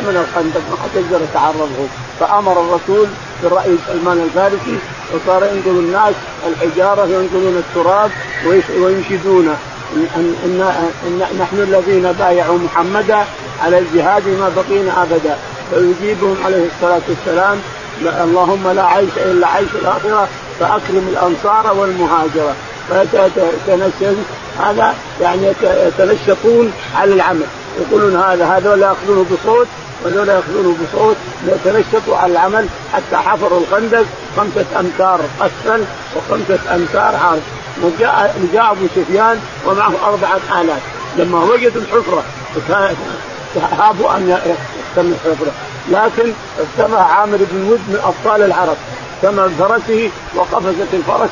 من الخندق ما حد يقدر يتعرضه. فأمر الرسول برأي سلمان الفارسي وصار ينقل الناس الحجارة ينقلون التراب وينشدون إن, إن, إن نحن الذين بايعوا محمدا على الجهاد ما بقينا أبدا. فيجيبهم عليه الصلاة والسلام اللهم لا عيش إلا عيش الآخرة فأكرم الأنصار والمهاجرة. فيتنشن هذا يعني يتنشطون على العمل. يقولون هذا هذول يأخذونه بصوت وهذول يأخذونه بصوت يتنشطوا على العمل حتى حفروا الخندق. خمسة أمتار أسفل وخمسة أمتار عرض وجاء جاء أبو سفيان ومعه أربعة آلاف. لما وجدوا الحفرة هابوا أن يستمع الحفرة. لكن استمع عامر بن ود من أبطال العرب. كما فرسه وقفزت الفرس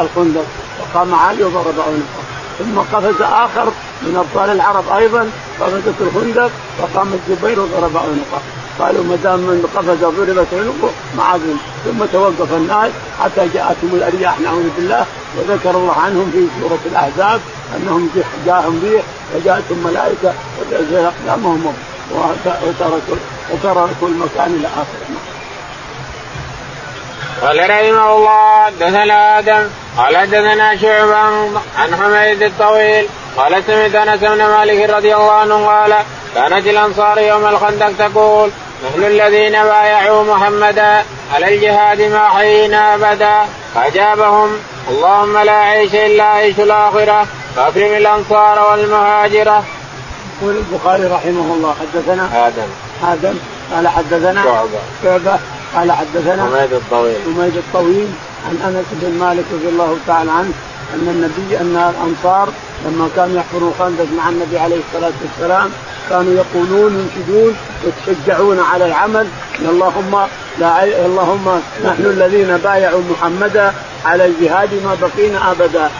الخندق. وقام علي وضرب عنقه ثم قفز آخر من أبطال العرب أيضا قفزت الخندق وقام الزبير وضرب عنقه. قالوا ما دام من قفز ضربت عنقه ما عاد ثم توقف الناس حتى جاءتهم الأرياح نعوذ بالله وذكر الله عنهم في سورة الأحزاب أنهم جاءهم ريح وجاءتهم ملائكة وزلزل اقدامهم وتركوا وتركوا المكان إلى آخره. قال رحمه الله حدثنا آدم قال حدثنا شعبا عن حميد الطويل قال سمعت أنس بن مالك رضي الله عنه قال كانت الأنصار يوم الخندق تقول نحن الذين بايعوا محمدا على الجهاد ما حيينا أبدا فأجابهم اللهم لا عيش إلا عيش الآخرة فأكرم الأنصار والمهاجرة. يقول البخاري رحمه الله حدثنا آدم آدم قال حدثنا شعبة شعبة قال حدثنا حميد الطويل. حميد الطويل عن أنس بن مالك رضي الله تعالى عنه أن النبي أن الأنصار لما كانوا يحفرون خندق مع النبي عليه الصلاة والسلام كانوا يقولون ينشدون يتشجعون على العمل اللهم لا اللهم نحن الذين بايعوا محمدا على الجهاد ما بقينا أبدا.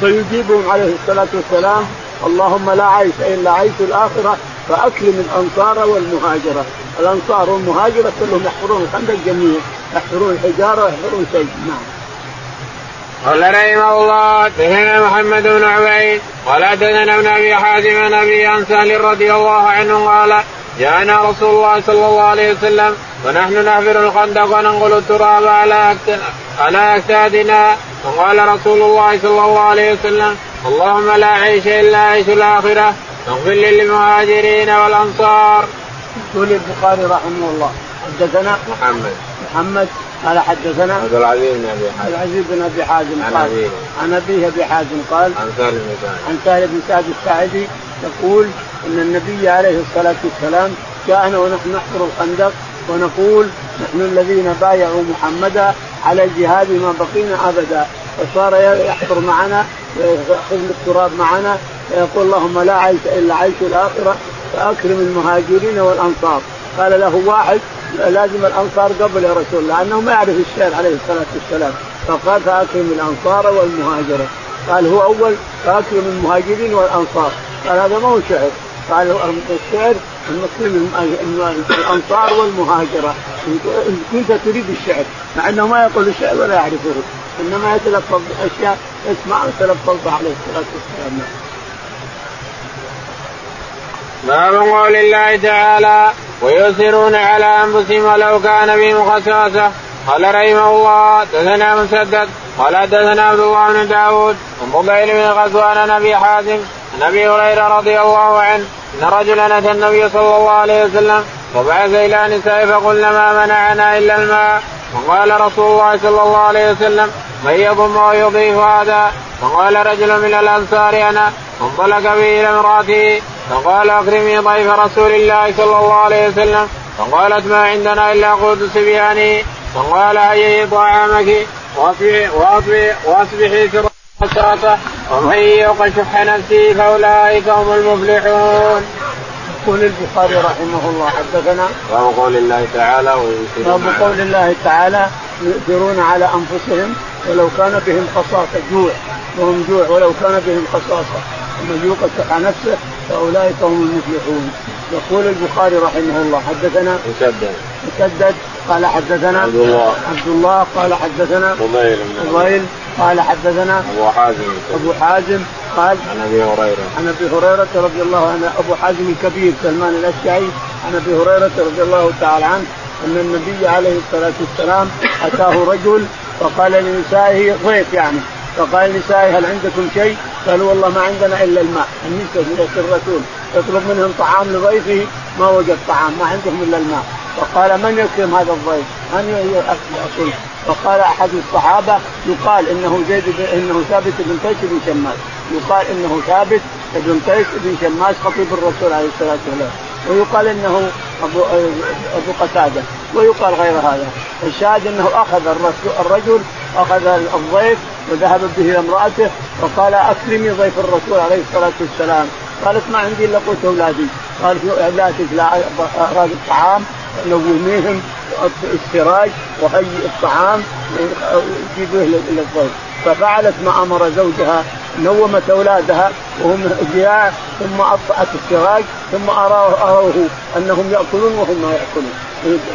فيجيبهم عليه الصلاة والسلام اللهم لا عيش إلا عيش الآخرة فاكرم الأنصار والمهاجرة. الأنصار والمهاجرة كلهم يحفرون الخندق جميعا يحفرون الحجاره ويحفرون شيء. نعم. قال رحمه الله حدثنا محمد بن عبيد قال حدثنا ابن أبي حازم عن أبي سهل رضي الله عنه قال جاءنا رسول الله صلى الله عليه وسلم ونحن نحفر الخندق وننقل التراب على على أجسادنا. فقال رسول الله صلى الله عليه وسلم اللهم لا عيش إلا عيش الآخرة. أغفر للمهاجرين والأنصار. يقول البخاري رحمه الله حدثنا محمد محمد قال حدثنا عبد العزيز بن أبي حازم العزيز بن أبي حازم عن قال أبيه. عن أبيه أبي حازم قال عن سالم بن سعد عن سهل بن سعد الساعدي يقول إن النبي عليه الصلاة والسلام جاءنا ونحن نحفر الخندق ونقول نحن الذين بايعوا محمدا على الجهاد ما بقينا أبدا فصار يحفر معنا يأخذ التراب معنا ويقول اللهم لا عيش إلا عيش الآخرة فاكرم المهاجرين والأنصار. قال له واحد لازم الأنصار قبل يا رسول الله لأنه ما يعرف الشعر عليه الصلاة والسلام. فقال فأكرم الأنصار والمهاجرة. قال هو أول فأكرم المهاجرين والأنصار. قال هذا ما هو شعر. قال الشعر الأنصار والمهاجرة. كنت تريد الشعر مع إنه ما يقول الشعر ولا يعرفه. إنما يتلفظ باشياء يسمع ويتلفظ بها عليه الصلاة والسلام. باب قول الله تعالى ويؤثرون على أنفسهم ولو كان بهم خساسه قال رحمه الله دثنا مسدد. قال دثنا عبد الله بن داود عن فضيل بن غزوان أبي حازم عن أبي هريرة رضي الله عنه أن رجلا أتى النبي صلى الله عليه وسلم وبعث إلى نساء فقلنا ما منعنا إلا الماء. وقال رسول الله صلى الله عليه وسلم من يضم ويضيف هذا؟ فقال رجل من الأنصار أنا. فانطلق به إلى امرأته فقال اكرمي ضيف رسول الله صلى الله عليه وسلم. فقالت ما عندنا إلا قوت صبياني فقال هيئي طعامك؟ واصبحي سرعة ومن يوق شح نفسه فأولئك هم المفلحون. يقول البخاري رحمه الله حدثنا باب قول الله تعالى باب قول الله تعالى يؤثرون على أنفسهم ولو كان بهم خصاصة جوع وهم جوع ولو كان بهم خصاصة. ومن يوق شح نفسه فأولئك هم المفلحون. يقول البخاري رحمه الله حدثنا مسدد. مسدد قال حدثنا عبد الله. عبد الله قال حدثنا فضيل بن فضيل قال حدثنا أبو حازم. أبو حازم قال عن أبي هريرة. عن أبي هريرة رضي الله عنه أبو حازم الكبير سلمان الأشعري عن أبي هريرة رضي الله تعالى عنه أن النبي عليه الصلاة والسلام أتاه رجل فقال لنسائه ضيف يعني. فقال لنسائه هل عندكم شيء؟ قالوا والله ما عندنا إلا الماء النساء الرسول يطلب منهم طعام لضيفه ما وجد طعام ما عندهم إلا الماء فقال من يكرم هذا الضيف؟ من يأكل؟ فقال أحد الصحابة يقال إنه زيد إنه ثابت بن قيس بن شماس يقال إنه ثابت بن قيس بن شماس خطيب الرسول عليه الصلاة والسلام ويقال إنه ابو أبو قتادة ويقال غير هذا. الشاهد إنه أخذ الرجل أخذ الضيف وذهب به إلى امرأته وقال أكرمي ضيف الرسول عليه الصلاة والسلام. قالت ما عندي الا قوت اولادي قال اولادك لا أراد الطعام نوميهم السراج وهيئ الطعام جيبوه للضيف. ففعلت ما أمر زوجها نومت أولادها وهم جياع ثم أطفأت السراج ثم أروه أنهم يأكلون وهم ما يأكلون.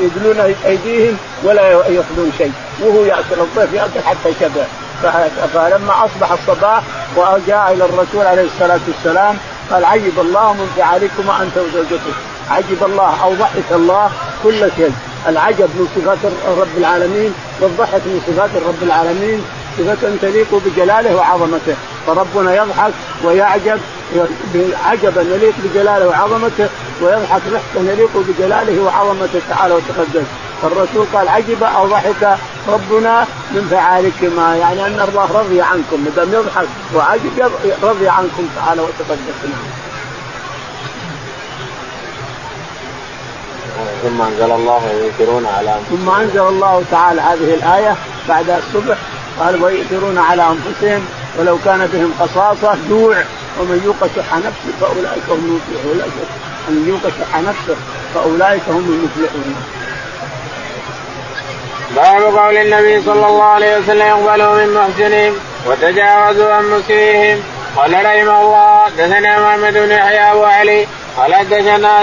يدلون أيديهم ولا ياخذون شيء وهو يأكل الضيف يأكل حتى شبع. فلما أصبح الصباح وجاء إلى الرسول عليه الصلاة والسلام قال عجب الله من فعلكما انت وزوجتك عجب الله أو ضحك الله كل شيء. العجب من صفات رب العالمين والضحك من صفات رب العالمين. صفة تليق بجلاله وعظمته. فربنا يضحك ويعجب عجبا يليق بجلاله وعظمته ويضحك ضحكا يليق بجلاله وعظمته تعالى وتقدس فالرسول قال عجب أو ضحك ربنا من فعالكما. يعني أن الله رضي عنكم ما دام يضحك وعجب رضي عنكم تعالى وتقدس ثم أنزل الله ويؤثرون على ثم أنزل الله تعالى هذه الآية بعد الصبح. قال ويؤثرون على أنفسهم ولو كان بهم قصاصة جوع ومن يوق شح نفسه فأولئك هم المفلحون. من يوق شح نفسه فأولئك هم المفلحون. باب قول النبي صلى الله عليه وسلم يقبلوا من محسنهم وتجاوزوا عن مسيئهم. قال رحمه الله دثنا محمد بن يحيى ابو علي قال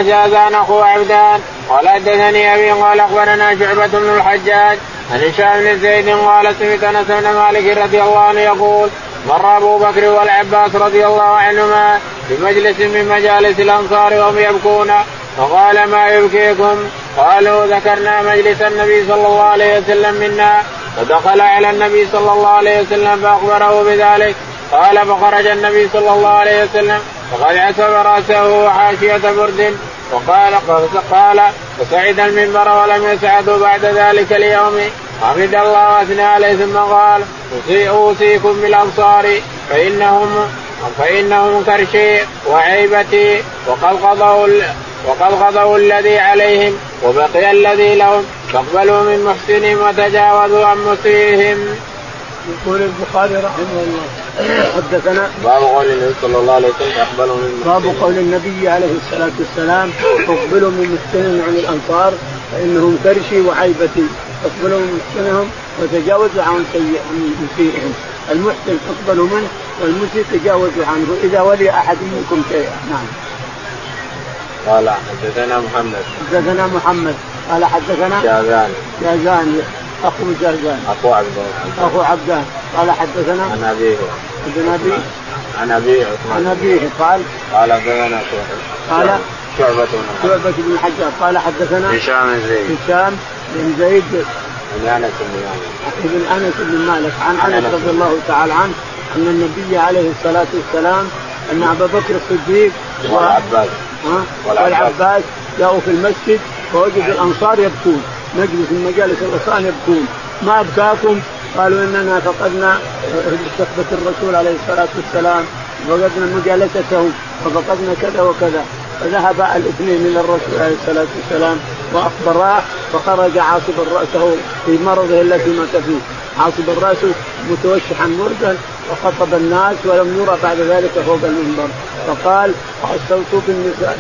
شاذان أخو عبدان قال حدثني أبي قال أخبرنا شعبة بن الحجاج عن هشام بن زيد قال سمعت أنس بن مالك رضي الله عنه يقول مر أبو بكر والعباس رضي الله عنهما في مجلس من مجالس الأنصار وهم يبكون. فقال ما يبكيكم؟ قالوا ذكرنا مجلس النبي صلى الله عليه وسلم منا. فدخل على النبي صلى الله عليه وسلم فأخبره بذلك. قال فخرج النبي صلى الله عليه وسلم فقد عسب رأسه وحاشيه برد. وقال قال فصعد المنبر ولم يسعد بعد ذلك اليوم حمد الله وأثنى عليه ثم قال أوصيكم بالانصار فانهم فإنهم كرشي وعيبتي وقد قضوا وقد قضوا الذي عليهم وبقي الذي لهم فاقبلوا من محسنهم وتجاوزوا عن مسيئهم. يقول البخاري رحمه الله. حدثنا باب قول النبي صلى الله عليه وسلم اقبلوا من باب قول النبي عليه الصلاة والسلام أقبلوا من محسن عن الأنصار فإنهم كرشي وعيبتي. أقبلوا من محسنهم وتجاوزوا عن مسيئهم. المحسن اقبلوا منه والمسيء تجاوزوا عنه إذا ولي أحد منكم شيئا. نعم. قال حدثنا محمد. حدثنا محمد. قال حدثنا شاذان. شاذان. أخو جازان أخو عبدان أخو عبدان. قال حدثنا عن أبيه. عن ابيه عن أبيه عن أبيه. قال قال حدثنا قال شعبة. شعبة بن الحجاج قال حدثنا هشام بن زيد. هشام بن زيد. بن أنس بن مالك. بن أنس بن مالك. عن أنس رضي الله تعالى عنه أن النبي عليه الصلاة والسلام أن أبا بكر الصديق والعباس. والعباس. جاءوا في المسجد فوجد الأنصار يبكون. نجلس في مجالس الانصار يبكون. ما أبكاكم؟ قالوا إننا فقدنا صحبه الرسول عليه الصلاة والسلام فقدنا مجالسته وفقدنا كذا وكذا. فذهب الاثنين إلى الرسول عليه الصلاة والسلام واخبراه فخرج عاصبا رأسه في مرضه الذي مات فيه. عاصب الراس متوشحا مردا وخطب الناس ولم يرى بعد ذلك فوق المنبر. فقال استوصوا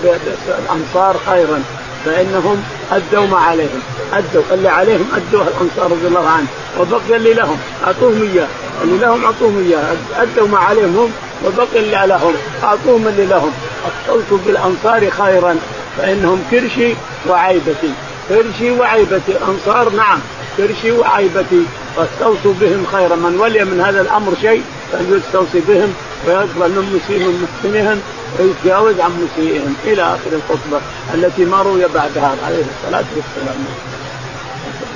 بالأنصار خيرا. فإنهم أدوا ما عليهم. أدوا اللي عليهم ادوه الأنصار رضي الله عنهم وبقي اللي لهم أعطوهم إياه. اللي لهم أعطوهم إياه. أدوا ما عليهم هم وبقي اللي لهم. أعطوهم اللي لهم. استوصوا بالأنصار خيرا فإنهم كرشي وعيبتي. كرشي وعيبتي. الانصار نعم. كرشي وعيبتي. واستوصوا بهم خيرا. من ولي من هذا الأمر شيء فليستوصي بهم ويقبل من مسيئهم محسنهم ويتجاوز عن مسيئهم إلى آخر الخطبة التي ما روي بعدها عليه الصلاة والسلام.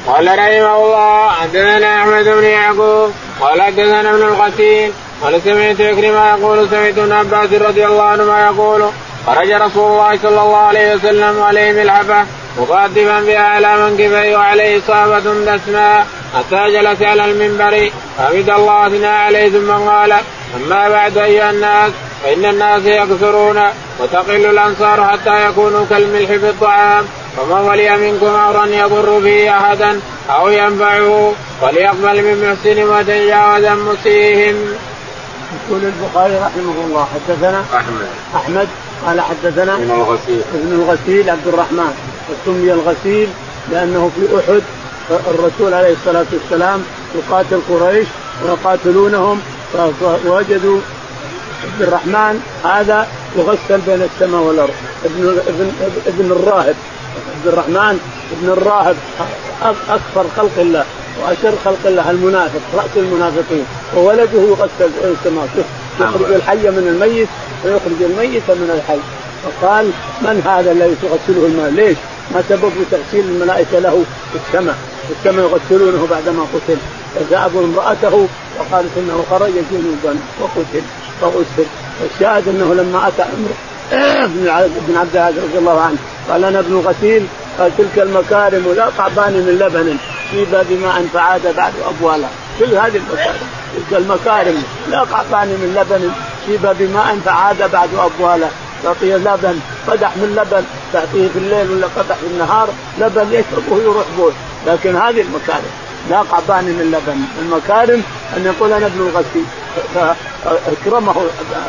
قال رحمه الله حدثنا أحمد بن يعقوب قال حدثنا ابن الغسيل قال سمعت عكرمه يقول سمعت ابن عباس رضي الله عنهما يقول خرج رسول الله صلى الله عليه وسلم عليه ملحفة مقدما بها على منكبيه وعليه صابة دسماء حتى جلس على المنبر حمد الله اثنى عليه ثم قال أما بعد أيها الناس فإن الناس يكثرون وتقل الأنصار حتى يكونوا كالملح في الطعام فمن ولي منكم أمرا يضر به أحدا أو ينفعه فليقبل من محسن وتجاوز عن مسيهم. يقول البخاري رحمه الله حدثنا أحمد أحمد قال حدثنا ابن الغسيل ابن الغسيل عبد الرحمن وسمي الغسيل لأنه في أحد الرسول عليه الصلاة والسلام يقاتل قريش ويقاتلونهم فوجدوا عبد الرحمن هذا يغسل بين السماء والأرض. ابن ابن ابن الراهب. عبد الرحمن ابن الراهب أكثر خلق الله وأشر خلق الله المنافق رأس المنافقين. وولده يغسل بين السماء. يخرج الحي من الميت ويخرج الميت من الحي. فقال من هذا الذي تغسله الماء؟ ليش؟ ما سبب تغسيل الملائكة له في السماء. السماء يغسلونه بعدما قتل. فجاءوا امرأته وقالت إنه خرج جنوبا وقتل فغسل والشاهد أنه لما أتى عمر ابن عبد العزيز رضي الله عنه قال أنا ابن غسيل قال تلك المكارم لا قعبان من لبن في باب ماء فعاد بعد ابوالها كل هذه المكارم تلك المكارم لا قعبان من لبن في باب ماء فعاد بعد ابوالها تعطيه لبن قدح من لبن تعطيه في الليل ولا قدح في النهار لبن يشربه يروح بول لكن هذه المكارم لا قعبان من اللبن المكارم أن يقول أنا ابن الغسيل فاكرمه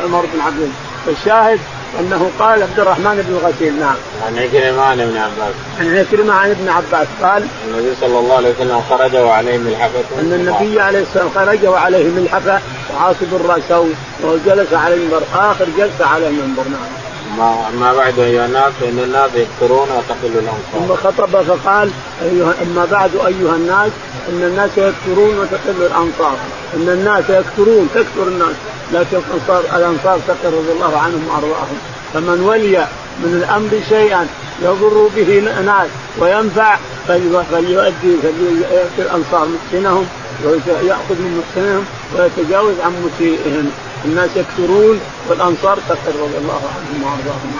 عمر بن عبد الشاهد أنه قال عبد الرحمن بن الغسيل نعم. عن عكرمة عن ابن عباس. عن عكرمة عن ابن عباس قال النبي صلى الله عليه وسلم خرج وعليه ملحفة. أن النبي عليه الصلاه والسلام خرج وعليه ملحفة وعاصب راسه وجلس على المنبر آخر جلسة على المنبر نعم. اما بعد ايها الناس فان الناس يكثرون وتقل الانصار. ثم خطب فقال ايها أما بعد أيها الناس إن الناس يكثرون وتقل الانصار، إن الناس يكثرون تكثر الناس. لكن الانصار الأنصار تقل رضي الله عنهم وأرضاهم، فمن ولي من الأمر شيئا يضر به ناس وينفع فليؤدي فليؤدي الأنصار مسكنهم ويأخذ من محسنهم ويتجاوز عن مسيئهم. الناس يكثرون والأنصار تكثر رضي الله عنهم وأرضاهم.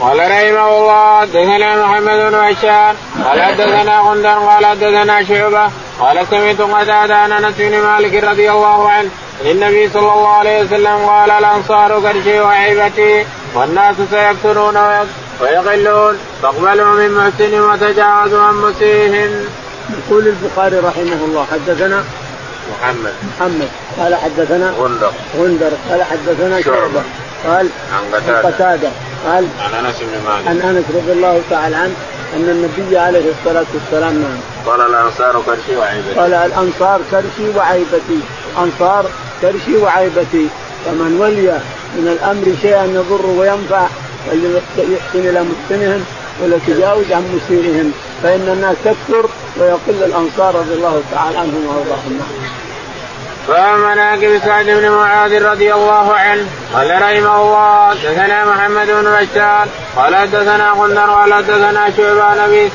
قال رحمه الله حدثنا محمد بن هشام قال حدثنا غندر قال حدثنا شعبة قال سمعت قتادة عن أنس بن مالك رضي الله عنه النبي صلى الله عليه وسلم قال الأنصار كرشي وعيبتي والناس سيكثرون ويقلون فاقبلوا من محسن وتجاوزوا عن مسيهم. يقول البخاري رحمه الله حدثنا محمد. محمد. قال حدثنا غندر. غندر. قال حدثنا شعبة. قال عن قتادة. قتادة. قال عن أنس بن مالك. عن أنس رضي الله تعالى عنه أن النبي عليه الصلاة والسلام نعم قال الأنصار كرشي وعيبتي. قال الأنصار كرشي وعيبتي. أنصار كرشي وعيبتي. فمن ولي من الأمر شيئا يضر وينفع فليحسن إلى محسنهم ولا تجاوز عن مسيرهم. فإن الناس تكثر ويقل الأنصار رضي الله تعالى عنهم وأرضاهم. باب مناقب سعد بن معاذ رضي الله عنه. قال رحمه الله حدثنا محمد بن بشار قال حدثنا غندر قال حدثنا شعبان أبي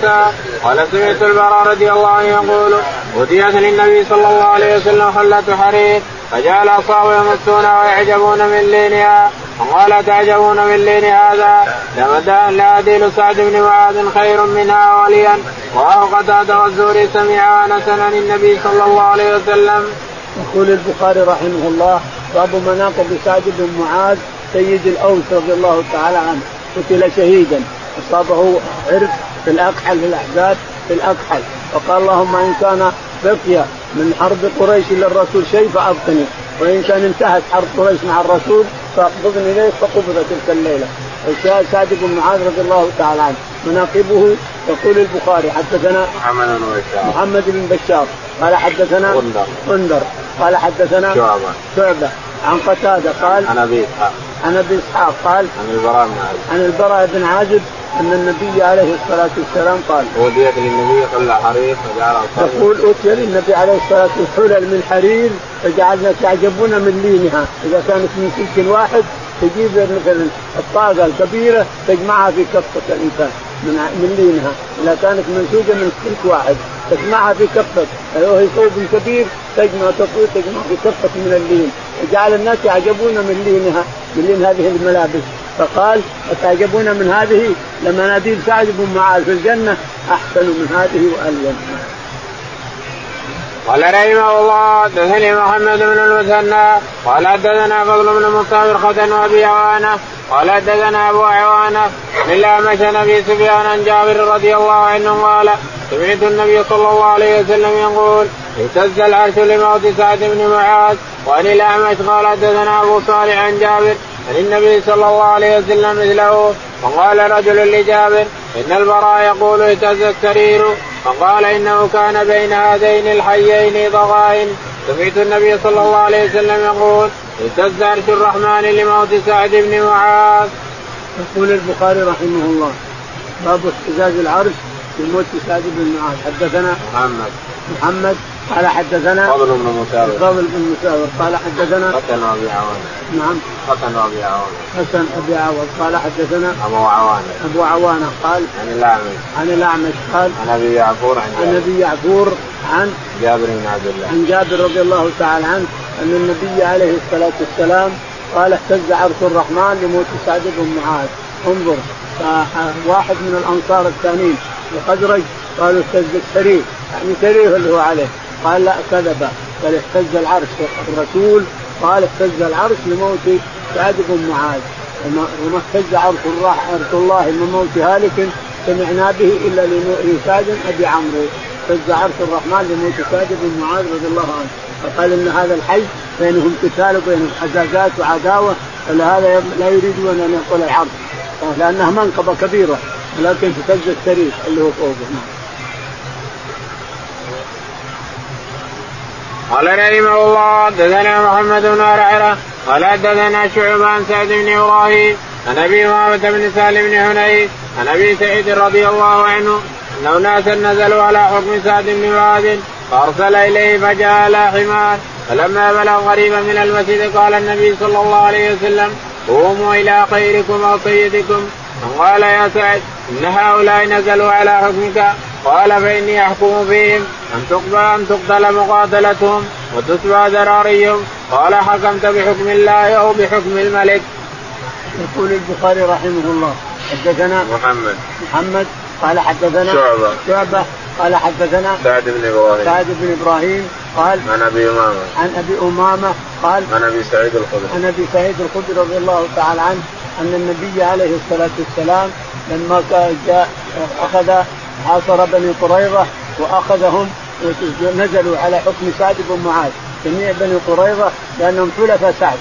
قال سمعت البراء رضي الله عنه يقول وديت للنبي صلى الله عليه وسلم خلة حرير فجعل اصحابه يمسونها ويعجبون من لينها. وقال تعجبون من لين هذا لأديل سعد بن معاذ خير منها وليا. وهو قتادة والزوري سمع انس النبي صلى الله عليه وسلم. يقول البخاري رحمه الله باب مناقب سعد بن معاذ سيد الأوس رضي الله تعالى عنه. قتل شهيدا. أصابه عرق في الأكحل في الاحزاب في الأكحل. وقال اللهم إن كان بقي من حرب قريش للرسول شيء فأبقني. وإن كان انتهت حرب قريش مع الرسول فاقبضني اليك فقبض تلك الليلة. سعد بن معاذ رضي الله تعالى عنه. مناقبه يقول البخاري حدثنا محمد بن بشار. محمد بن بشار. قال حدثنا غندر. غندر. قال حدثنا شعبة. شعبة. عن قتادة قال عن أبي إسحاق. عن أبي إسحاق قال عن البراء بن عازب. عن البراء بن عازب أن النبي عليه الصلاة والسلام قال اوديت للنبي حل حرير فجعل يقول أوتي للنبي عليه الصلاة والسلام حلل من حرير فجعلنا تعجبون من لينها. إذا كانت من سلك واحد تجيب مثلا الطاقة الكبيرة تجمعها في كفة الإنسان من من لينها. إذا كانت منسوجة من سلك واحد تجمعها في كفة. لو هي ثوب كبير تجمع تطوير تجمع في كفة من اللين. وجعل الناس يعجبون من لينها من لين هذه الملابس. فقال أتعجبون من هذه؟ لمناديل سعد بن معاذ في الجنة أحسن من هذه وألين قال رحمه الله حدثني محمد بن المثنى قال حدثنا فضل بن مصطفى ختن وأبي عوانة قال حدثنا أبو عوانة إلا مشى نبي سفيان عن جابر رضي الله عنه قال سمعت النبي صلى الله عليه وسلم يقول اهتز العرش لموت سعد بن معاذ وعن الاعمش قال حدثنا أبو صالح عن جابر عن النبي صلى الله عليه وسلم مثله فقال رجل لجابر إن البراء يقول اهتز السرير فقال إنه كان بين هذين الحيين ضغائن. سمعت النبي صلى الله عليه وسلم يقول اهتز عرش الرحمن لموت سعد بن معاذ. يقول البخاري رحمه الله باب اهتزاز العرش لموت سعد بن معاذ. حدثنا محمد. محمد قال حدثنا فضل بن مساور فضل بن مساور قال حدثنا حسن أبي عوانة. نعم. حسن أبي عوانة. حسن أبي عوض قال حدثنا أبو عوانة. أبو عوانة. قال عن الأعمش. عن الأعمش. قال عن أبي يعفور عن عن أبي يعفور عن جابر بن عبد الله. عن جابر رضي الله تعالى عنه أن النبي عليه الصلاة والسلام قال اهتز عرش الرحمن لموت سعد بن معاذ. انظر واحد من الأنصار الثانيين. الخزرج قالوا اهتز السرير يعني سرير اللي هو عليه. قال لا كذب. بل اهتز العرش. الرسول قال اهتز العرش لموت سعد بن معاذ. وما اهتز عرش عرش الله من موت هالك سمعنا به إلا لسعد أبي عمرو. اهتز عرش الرحمن لموت سعد بن معاذ رضي الله عنه. فقال إن هذا الحي بينهم قتال وبينهم حزازات وعداوة فلهذا لا يريدون أن يقول العرش. لأنها منقبة كبيرة ولكن اهتز السرير اللي هو فوقه. نعم. قال رحمه الله حدثنا محمد بن عرعرة قال حدثنا شعبان عن سعد بن إبراهيم عن أبي امامه بن سالم بن حنيف عن أبي سعيد رضي الله عنه أنه ناسا نزلوا على حكم سعد بن معاذ فأرسل إليه فجاء على حمار فلما بلغ قريبا من المسجد قال النبي صلى الله عليه وسلم قوموا إلى خيركم أو سيدكم. فقال يا سعد إن هؤلاء نزلوا على حكمك. قال فإني أحكم فيهم أن تقبل أن تقتل مقاتلتهم وتتبع ذراريهم. قال حكمت بحكم الله أو بحكم الملك. يقول البخاري رحمه الله حدثنا محمد. محمد قال حدثنا شعبة. شعبة قال حدثنا سعد بن إبراهيم. سعد بن إبراهيم قال عن أبي أمامة. عن أبي أمامة قال عن أبي سعيد الخدري. عن أبي سعيد الخدري رضي الله تعالى عنه أن النبي عليه الصلاة والسلام لما جاء أخذ عاصر بني قريظة وأخذهم نزلوا على حكم سعد بن معاذ. جميع بني قريظة لأنهم حلفاء سعد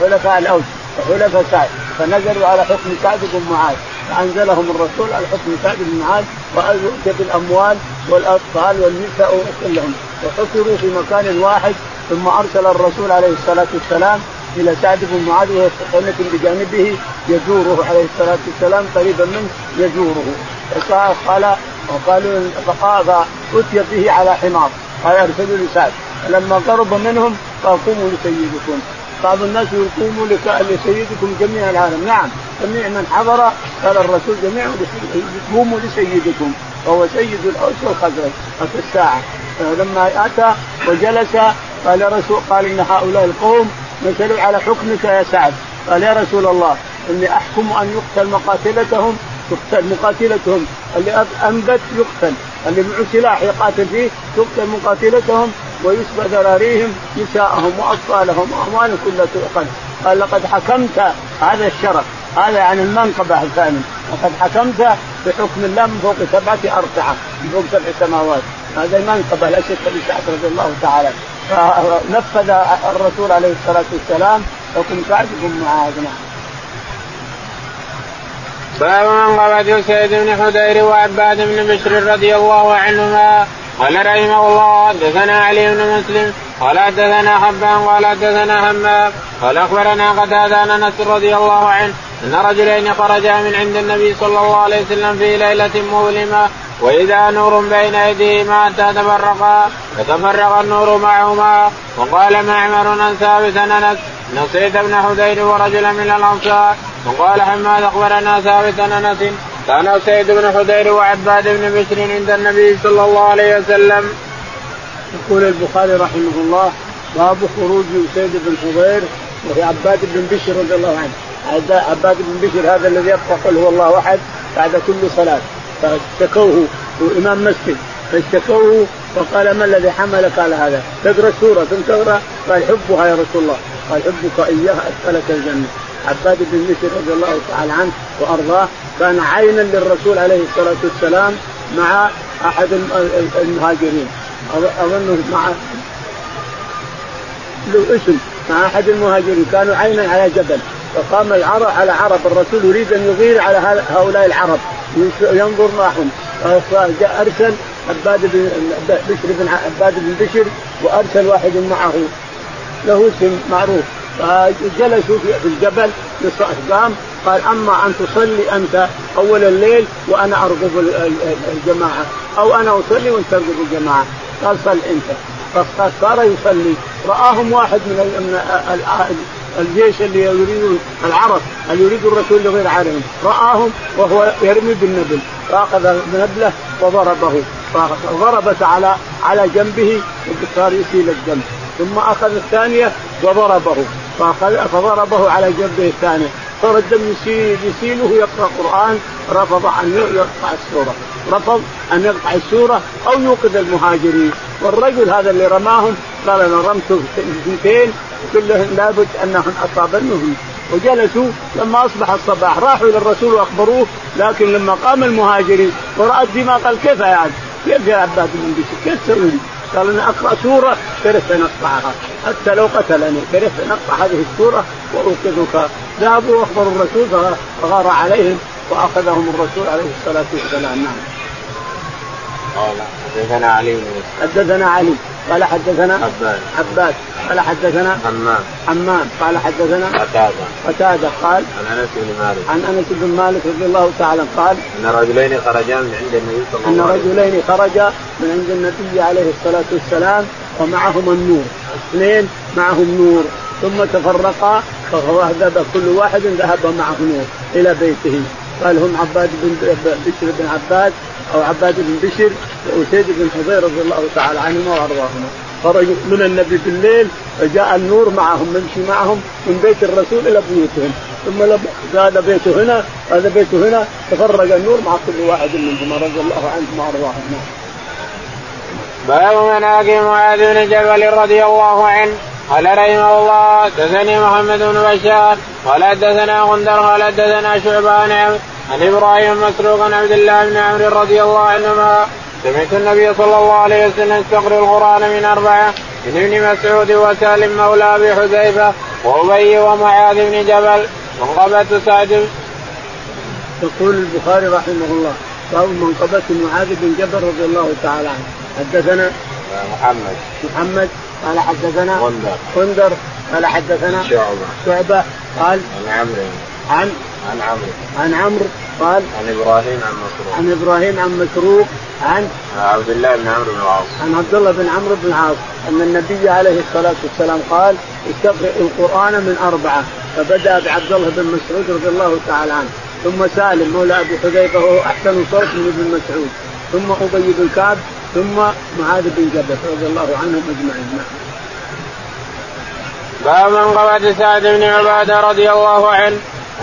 حلفاء الأوس وحلفاء سعد. فنزلوا على حكم سعد بن معاذ. فأنزلهم الرسول على حكم سعد بن معاذ ويؤتى بالأموال والأطفال والنساء كلهم وحصروا في مكان واحد ثم أرسل الرسول عليه الصلاة والسلام إلى سعد بن معاذ وهو سخنة بجانبه يجوره عليه الصلاة والسلام قريبا منه يجوره فقال وقالوا فقال اتي به على حمار. قال ارسلوا لسعد فلما قرب منهم قال قوموا لسيدكم. بعض الناس يقوموا لسيدكم جميع العالم. نعم جميع من حضر. قال الرسول جميع قوموا لسيدكم. وهو سيد الأوس والخزرج. في الساعة. فلما أتى وجلس قال رسول قال إن هؤلاء القوم نزلوا على حكمك يا سعد. قال يا رسول الله إني أحكم أن يقتل مقاتلتهم تقتل مقاتلتهم. اللي أنبت يقتل. اللي معه سلاح يقاتل فيه تقتل مقاتلتهم ويسبى ذراريهم نساءهم وأطفالهم وأموالهم كلها تؤخذ قال لقد حكمت هذا الشرف. هذا يعني المنقبة الثاني. لقد حكمت بحكم الله من فوق سبعة ارتعه من فوق سبع سماوات. هذا المنقبة لا شك لسعد رضي الله تعالى. فنفذ الرسول عليه الصلاة والسلام. حكم سعد بن معاذ نعم باب من قبض سيد بن حدير وعباد بن بشر رضي الله عنهما. قال رحمه الله حدثنا علي بن مسلم قال حدثنا حبان قال حدثنا همام قال أخبرنا قتادة أنس رضي الله عنه أن رجلين خرجا من عند النبي صلى الله عليه وسلم في ليلة مظلمة وإذا نور بين أيديهما حتى تفرقا فتفرق النور معهما. وقال معمر عن ثابت أنس نصيت بن حدير ورجلا من الأنصار وقال حماد أخبرنا ثابت أنس كان سيد بن حدير وعباد بن بشر عند النبي صلى الله عليه وسلم. يقول البخاري رحمه الله باب خروج سيد بن حضير وفي عباد بن بشر رضي الله عنه. عباد بن بشر هذا الذي يبقى قل هو الله أحد بعد كل صلاة. فاشتكوه هو امام مسجد. فاشتكوه فقال ما الذي حملك على هذا؟ تقرأ السوره ثم تقرأ قال حبها يا رسول الله. قال حبك إياها أدخلك الجنة. عباد بن بشر رضي الله تعالى عنه وأرضاه كان عينا للرسول عليه الصلاة والسلام مع أحد المهاجرين. أظنه مع له اسم مع أحد المهاجرين. كانوا عينا على جبل. فقام العرب على عرب. الرسول يريد أن يغير على هؤلاء العرب. ينظر معهم. أرسل عباد بن بشر بن عباد بن بشر وأرسل واحد معه. له اسم معروف. فجلسوا في الجبل قام قال أما أن تصلي أنت أول الليل وأنا ارقب الجماعة. أو أنا أصلي وأنت ترقب الجماعة. قال صل أنت. فصار يصلي. رآهم واحد من الجيش اللي يريدون العرب اللي يريد الرسول لغير عارهم رآهم وهو يرمي بالنبل. فأخذ نبله وضربه. فضربت على على جنبه وصار يسيل الدم. ثم أخذ الثانية وضربه. فأخذ فضربه على جنبه الثاني. صار الدم يسيل يسيله يقرأ قرآن رفض أن يقطع السورة. رفض أن يقطع السورة أو يوقظ المهاجرين. والرجل هذا اللي رماهم قال أنا رمت اثنتين كلهن لابد انهن اصابنهن وجلسوا لما أصبح الصباح راحوا إلى الرسول وأخبروه لكن لما قام المهاجرين ورأى الدماء قال كيف يعني؟ كيف يا عباد بن بشر كيف تسوي قال أنا أقرأ سورة كرهت ان اقطعها حتى لو قتلني كرهت ان اقطع هذه السوره واوقظك ذهبوا واخبروا الرسول فغار عليهم وأخذهم الرسول عليه الصلاة والسلام. نعم. قال حدثنا علي بن حدثنا علي قال حدثنا عباد عباد قال حدثنا حمام. حمام قال حدثنا قتادة. قتادة قال عن أنس بن مالك. عن أنس بن مالك رضي الله تعالى قال إن رجلين خرجا من عند النبي صلى الله عليه وسلم. ان رجلين خرجا من عند النبي عليه الصلاة والسلام ومعهما النور. اثنين معهم نور. ثم تفرقا فذهب كل واحد ذهب معه نور إلى بيته. قال هم عباد بن بشر بن عباد أو عباد بن بشر وأسيد بن حضير رضي الله تعالى عنهما وأرضاهما. خرجوا من النبي بالليل فجاء النور معهم نمشي معهم من بيت الرسول إلى بيوتهم. ثم هذا بيته هنا هذا بيته هنا تفرق النور مع كل واحد منهم رضي الله عنهم وارضاهم باب مناقب معاذ بن جبل رضي الله عنه. قال رحمه الله حدثني محمد بن بشار قال غندر قال حدثنا شعبان عن إبراهيم مسروق عن عبد الله بن عمرو رضي الله عنهما سمعت النبي صلى الله عليه وسلم يستقر القرآن من أربعة من ابن مسعود وسالم مولى أبي حذيفة وأبي ومعاذ بن جبل منقبة سعد يقول البخاري رحمه الله باب منقبة معاذ بن جبل رضي الله تعالى عنه. حدثنا محمد. محمد قال حدثنا غندر. غندر قال حدثنا شعبة. شعبة قال عن عمرو. عن عن عمرو. عن عمرو قال عن إبراهيم عن مسروق. عن إبراهيم عن مسروق عن عبد الله بن عمرو بن العاص. عن عبد الله بن عمرو بن العاص أن النبي عليه الصلاة والسلام قال استقرئ القرآن من أربعة. فبدأ بعبد الله بن مسعود رضي الله تعالى عنه. ثم سالم مولى أبي حذيفة وهو أحسن صوت من ابن مسعود. ثم أبي بن كعب ثم معاذ بن جبل رضي الله عنهم أجمعين. نعم. باب من قبض سعد بن عبادة رضي الله عنه.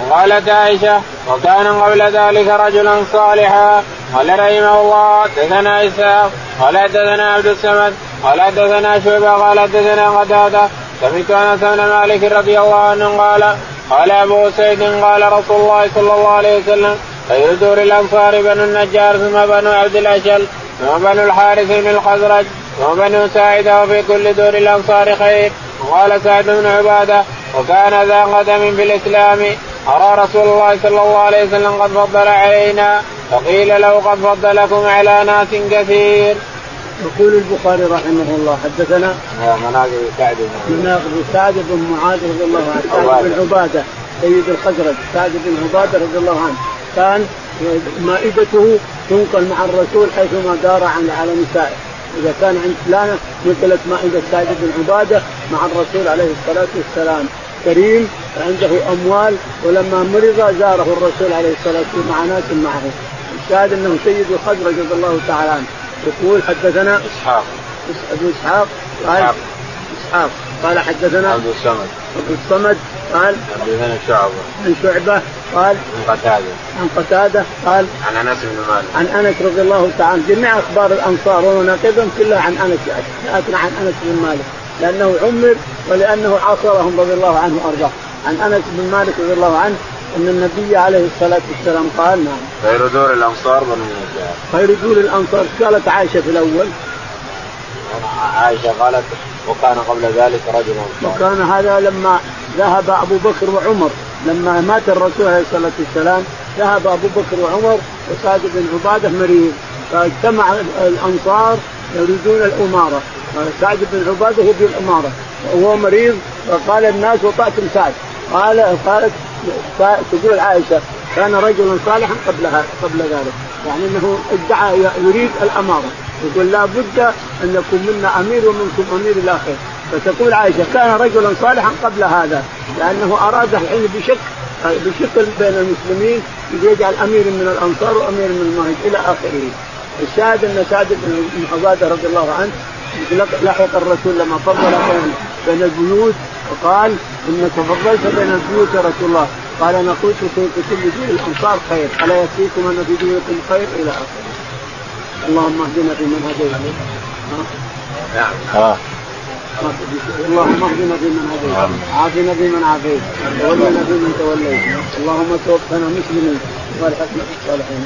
قالت عائشة وكان قبل ذلك رجلا صالحا. قال رحمه الله حدثنا إسحاق قال حدثنا عبد الصمد قال حدثنا شعبة قال حدثنا قتادة. سمعت أنس بن مالك رضي الله عنه قال قال أبو سعيد قال رسول الله صلى الله عليه وسلم خير دور الأنصار بنو النجار ثم بنو عبد الأشل ثم بنو الحارث بن الخزرج ثم بنو ساعده وفي كل دور الأنصار خير. وقال سعد بن عبادة وكان ذا قدم في الإسلام. أرى رسول الله صلى الله عليه وسلم قد فضل علينا فقيل له قد فضلكم على ناس كثير. يقول البخاري رحمه الله حدثنا مناقب سعد بن مناقب سعد بن معاذ رضي الله عنه سعد بن عبادة سيد الخزرج سعد بن عبادة رضي الله عنه. كان مائدته تنقل مع الرسول حيثما دار على نسائه. إذا كان عند فلانة نقلت مائدة سعد بن عبادة مع الرسول عليه الصلاة والسلام. كريم عنده أموال ولما مرض زاره الرسول عليه الصلاة والسلام مع ناس معه. الشاهد أنه سيد الخزرج رضي الله تعالى عنه. يقول حدثنا إسحاق. ابن إسحاق قال إسحاق. قال حدثنا عبد الصمد. عبد الصمد قال حدثنا شعبة. عن شعبة قال عن قتادة. عن قتادة قال عن أنس بن مالك. عن أنس رضي الله تعالى جميع أخبار الأنصار ومناقبهم كلها عن أنس ياتنا عن أنس بن مالك. لأنه عمر ولأنه عاصرهم رضي الله عنه وأرضاه. عن أنس بن مالك رضي الله عنه أن النبي عليه الصلاة والسلام قال نعم. خير دور الأنصار بنو النجار خير دور الأنصار. قالت عائشة في الأول. عائشة قالت وكان قبل ذلك رجلا وكان هذا لما ذهب أبو بكر وعمر. لما مات الرسول عليه الصلاة والسلام ذهب أبو بكر وعمر وسعد بن عبادة مريض. فاجتمع الأنصار يريدون الأمارة. سعد بن عبادة هو بالاماره وهو مريض فقال الناس وطأتم سعد. قال قالت تقول عائشة كان رجلا صالحا قبلها قبل ذلك. يعني إنه ادعى يريد الأمارة. يقول لا بد أن يكون منا أمير ومنكم أمير إلى اخره فتقول عائشة كان رجلا صالحا قبل هذا. لأنه أراد الحين بشك بشكل بين المسلمين يجعل أمير من الأنصار وأمير من المهاجر إلى آخره. الشاهد أن سعد بن عبادة رضي الله عنه لحق الرسول لما فضل بين البيوت وقال إنك فضلت بين البيوت يا رسول الله. قال نقول في كل دين الأنصار خير. ألا يكفيكم أن في دينكم خير إلى آخره. اللهم اهدنا فيمن هديت. نعم خلاص اللهم اهدنا فيمن هديت. عافنا فيمن عافيت. تولنا فيمن توليت. اللهم توفنا مسلمين. والحقنا بالصالحين.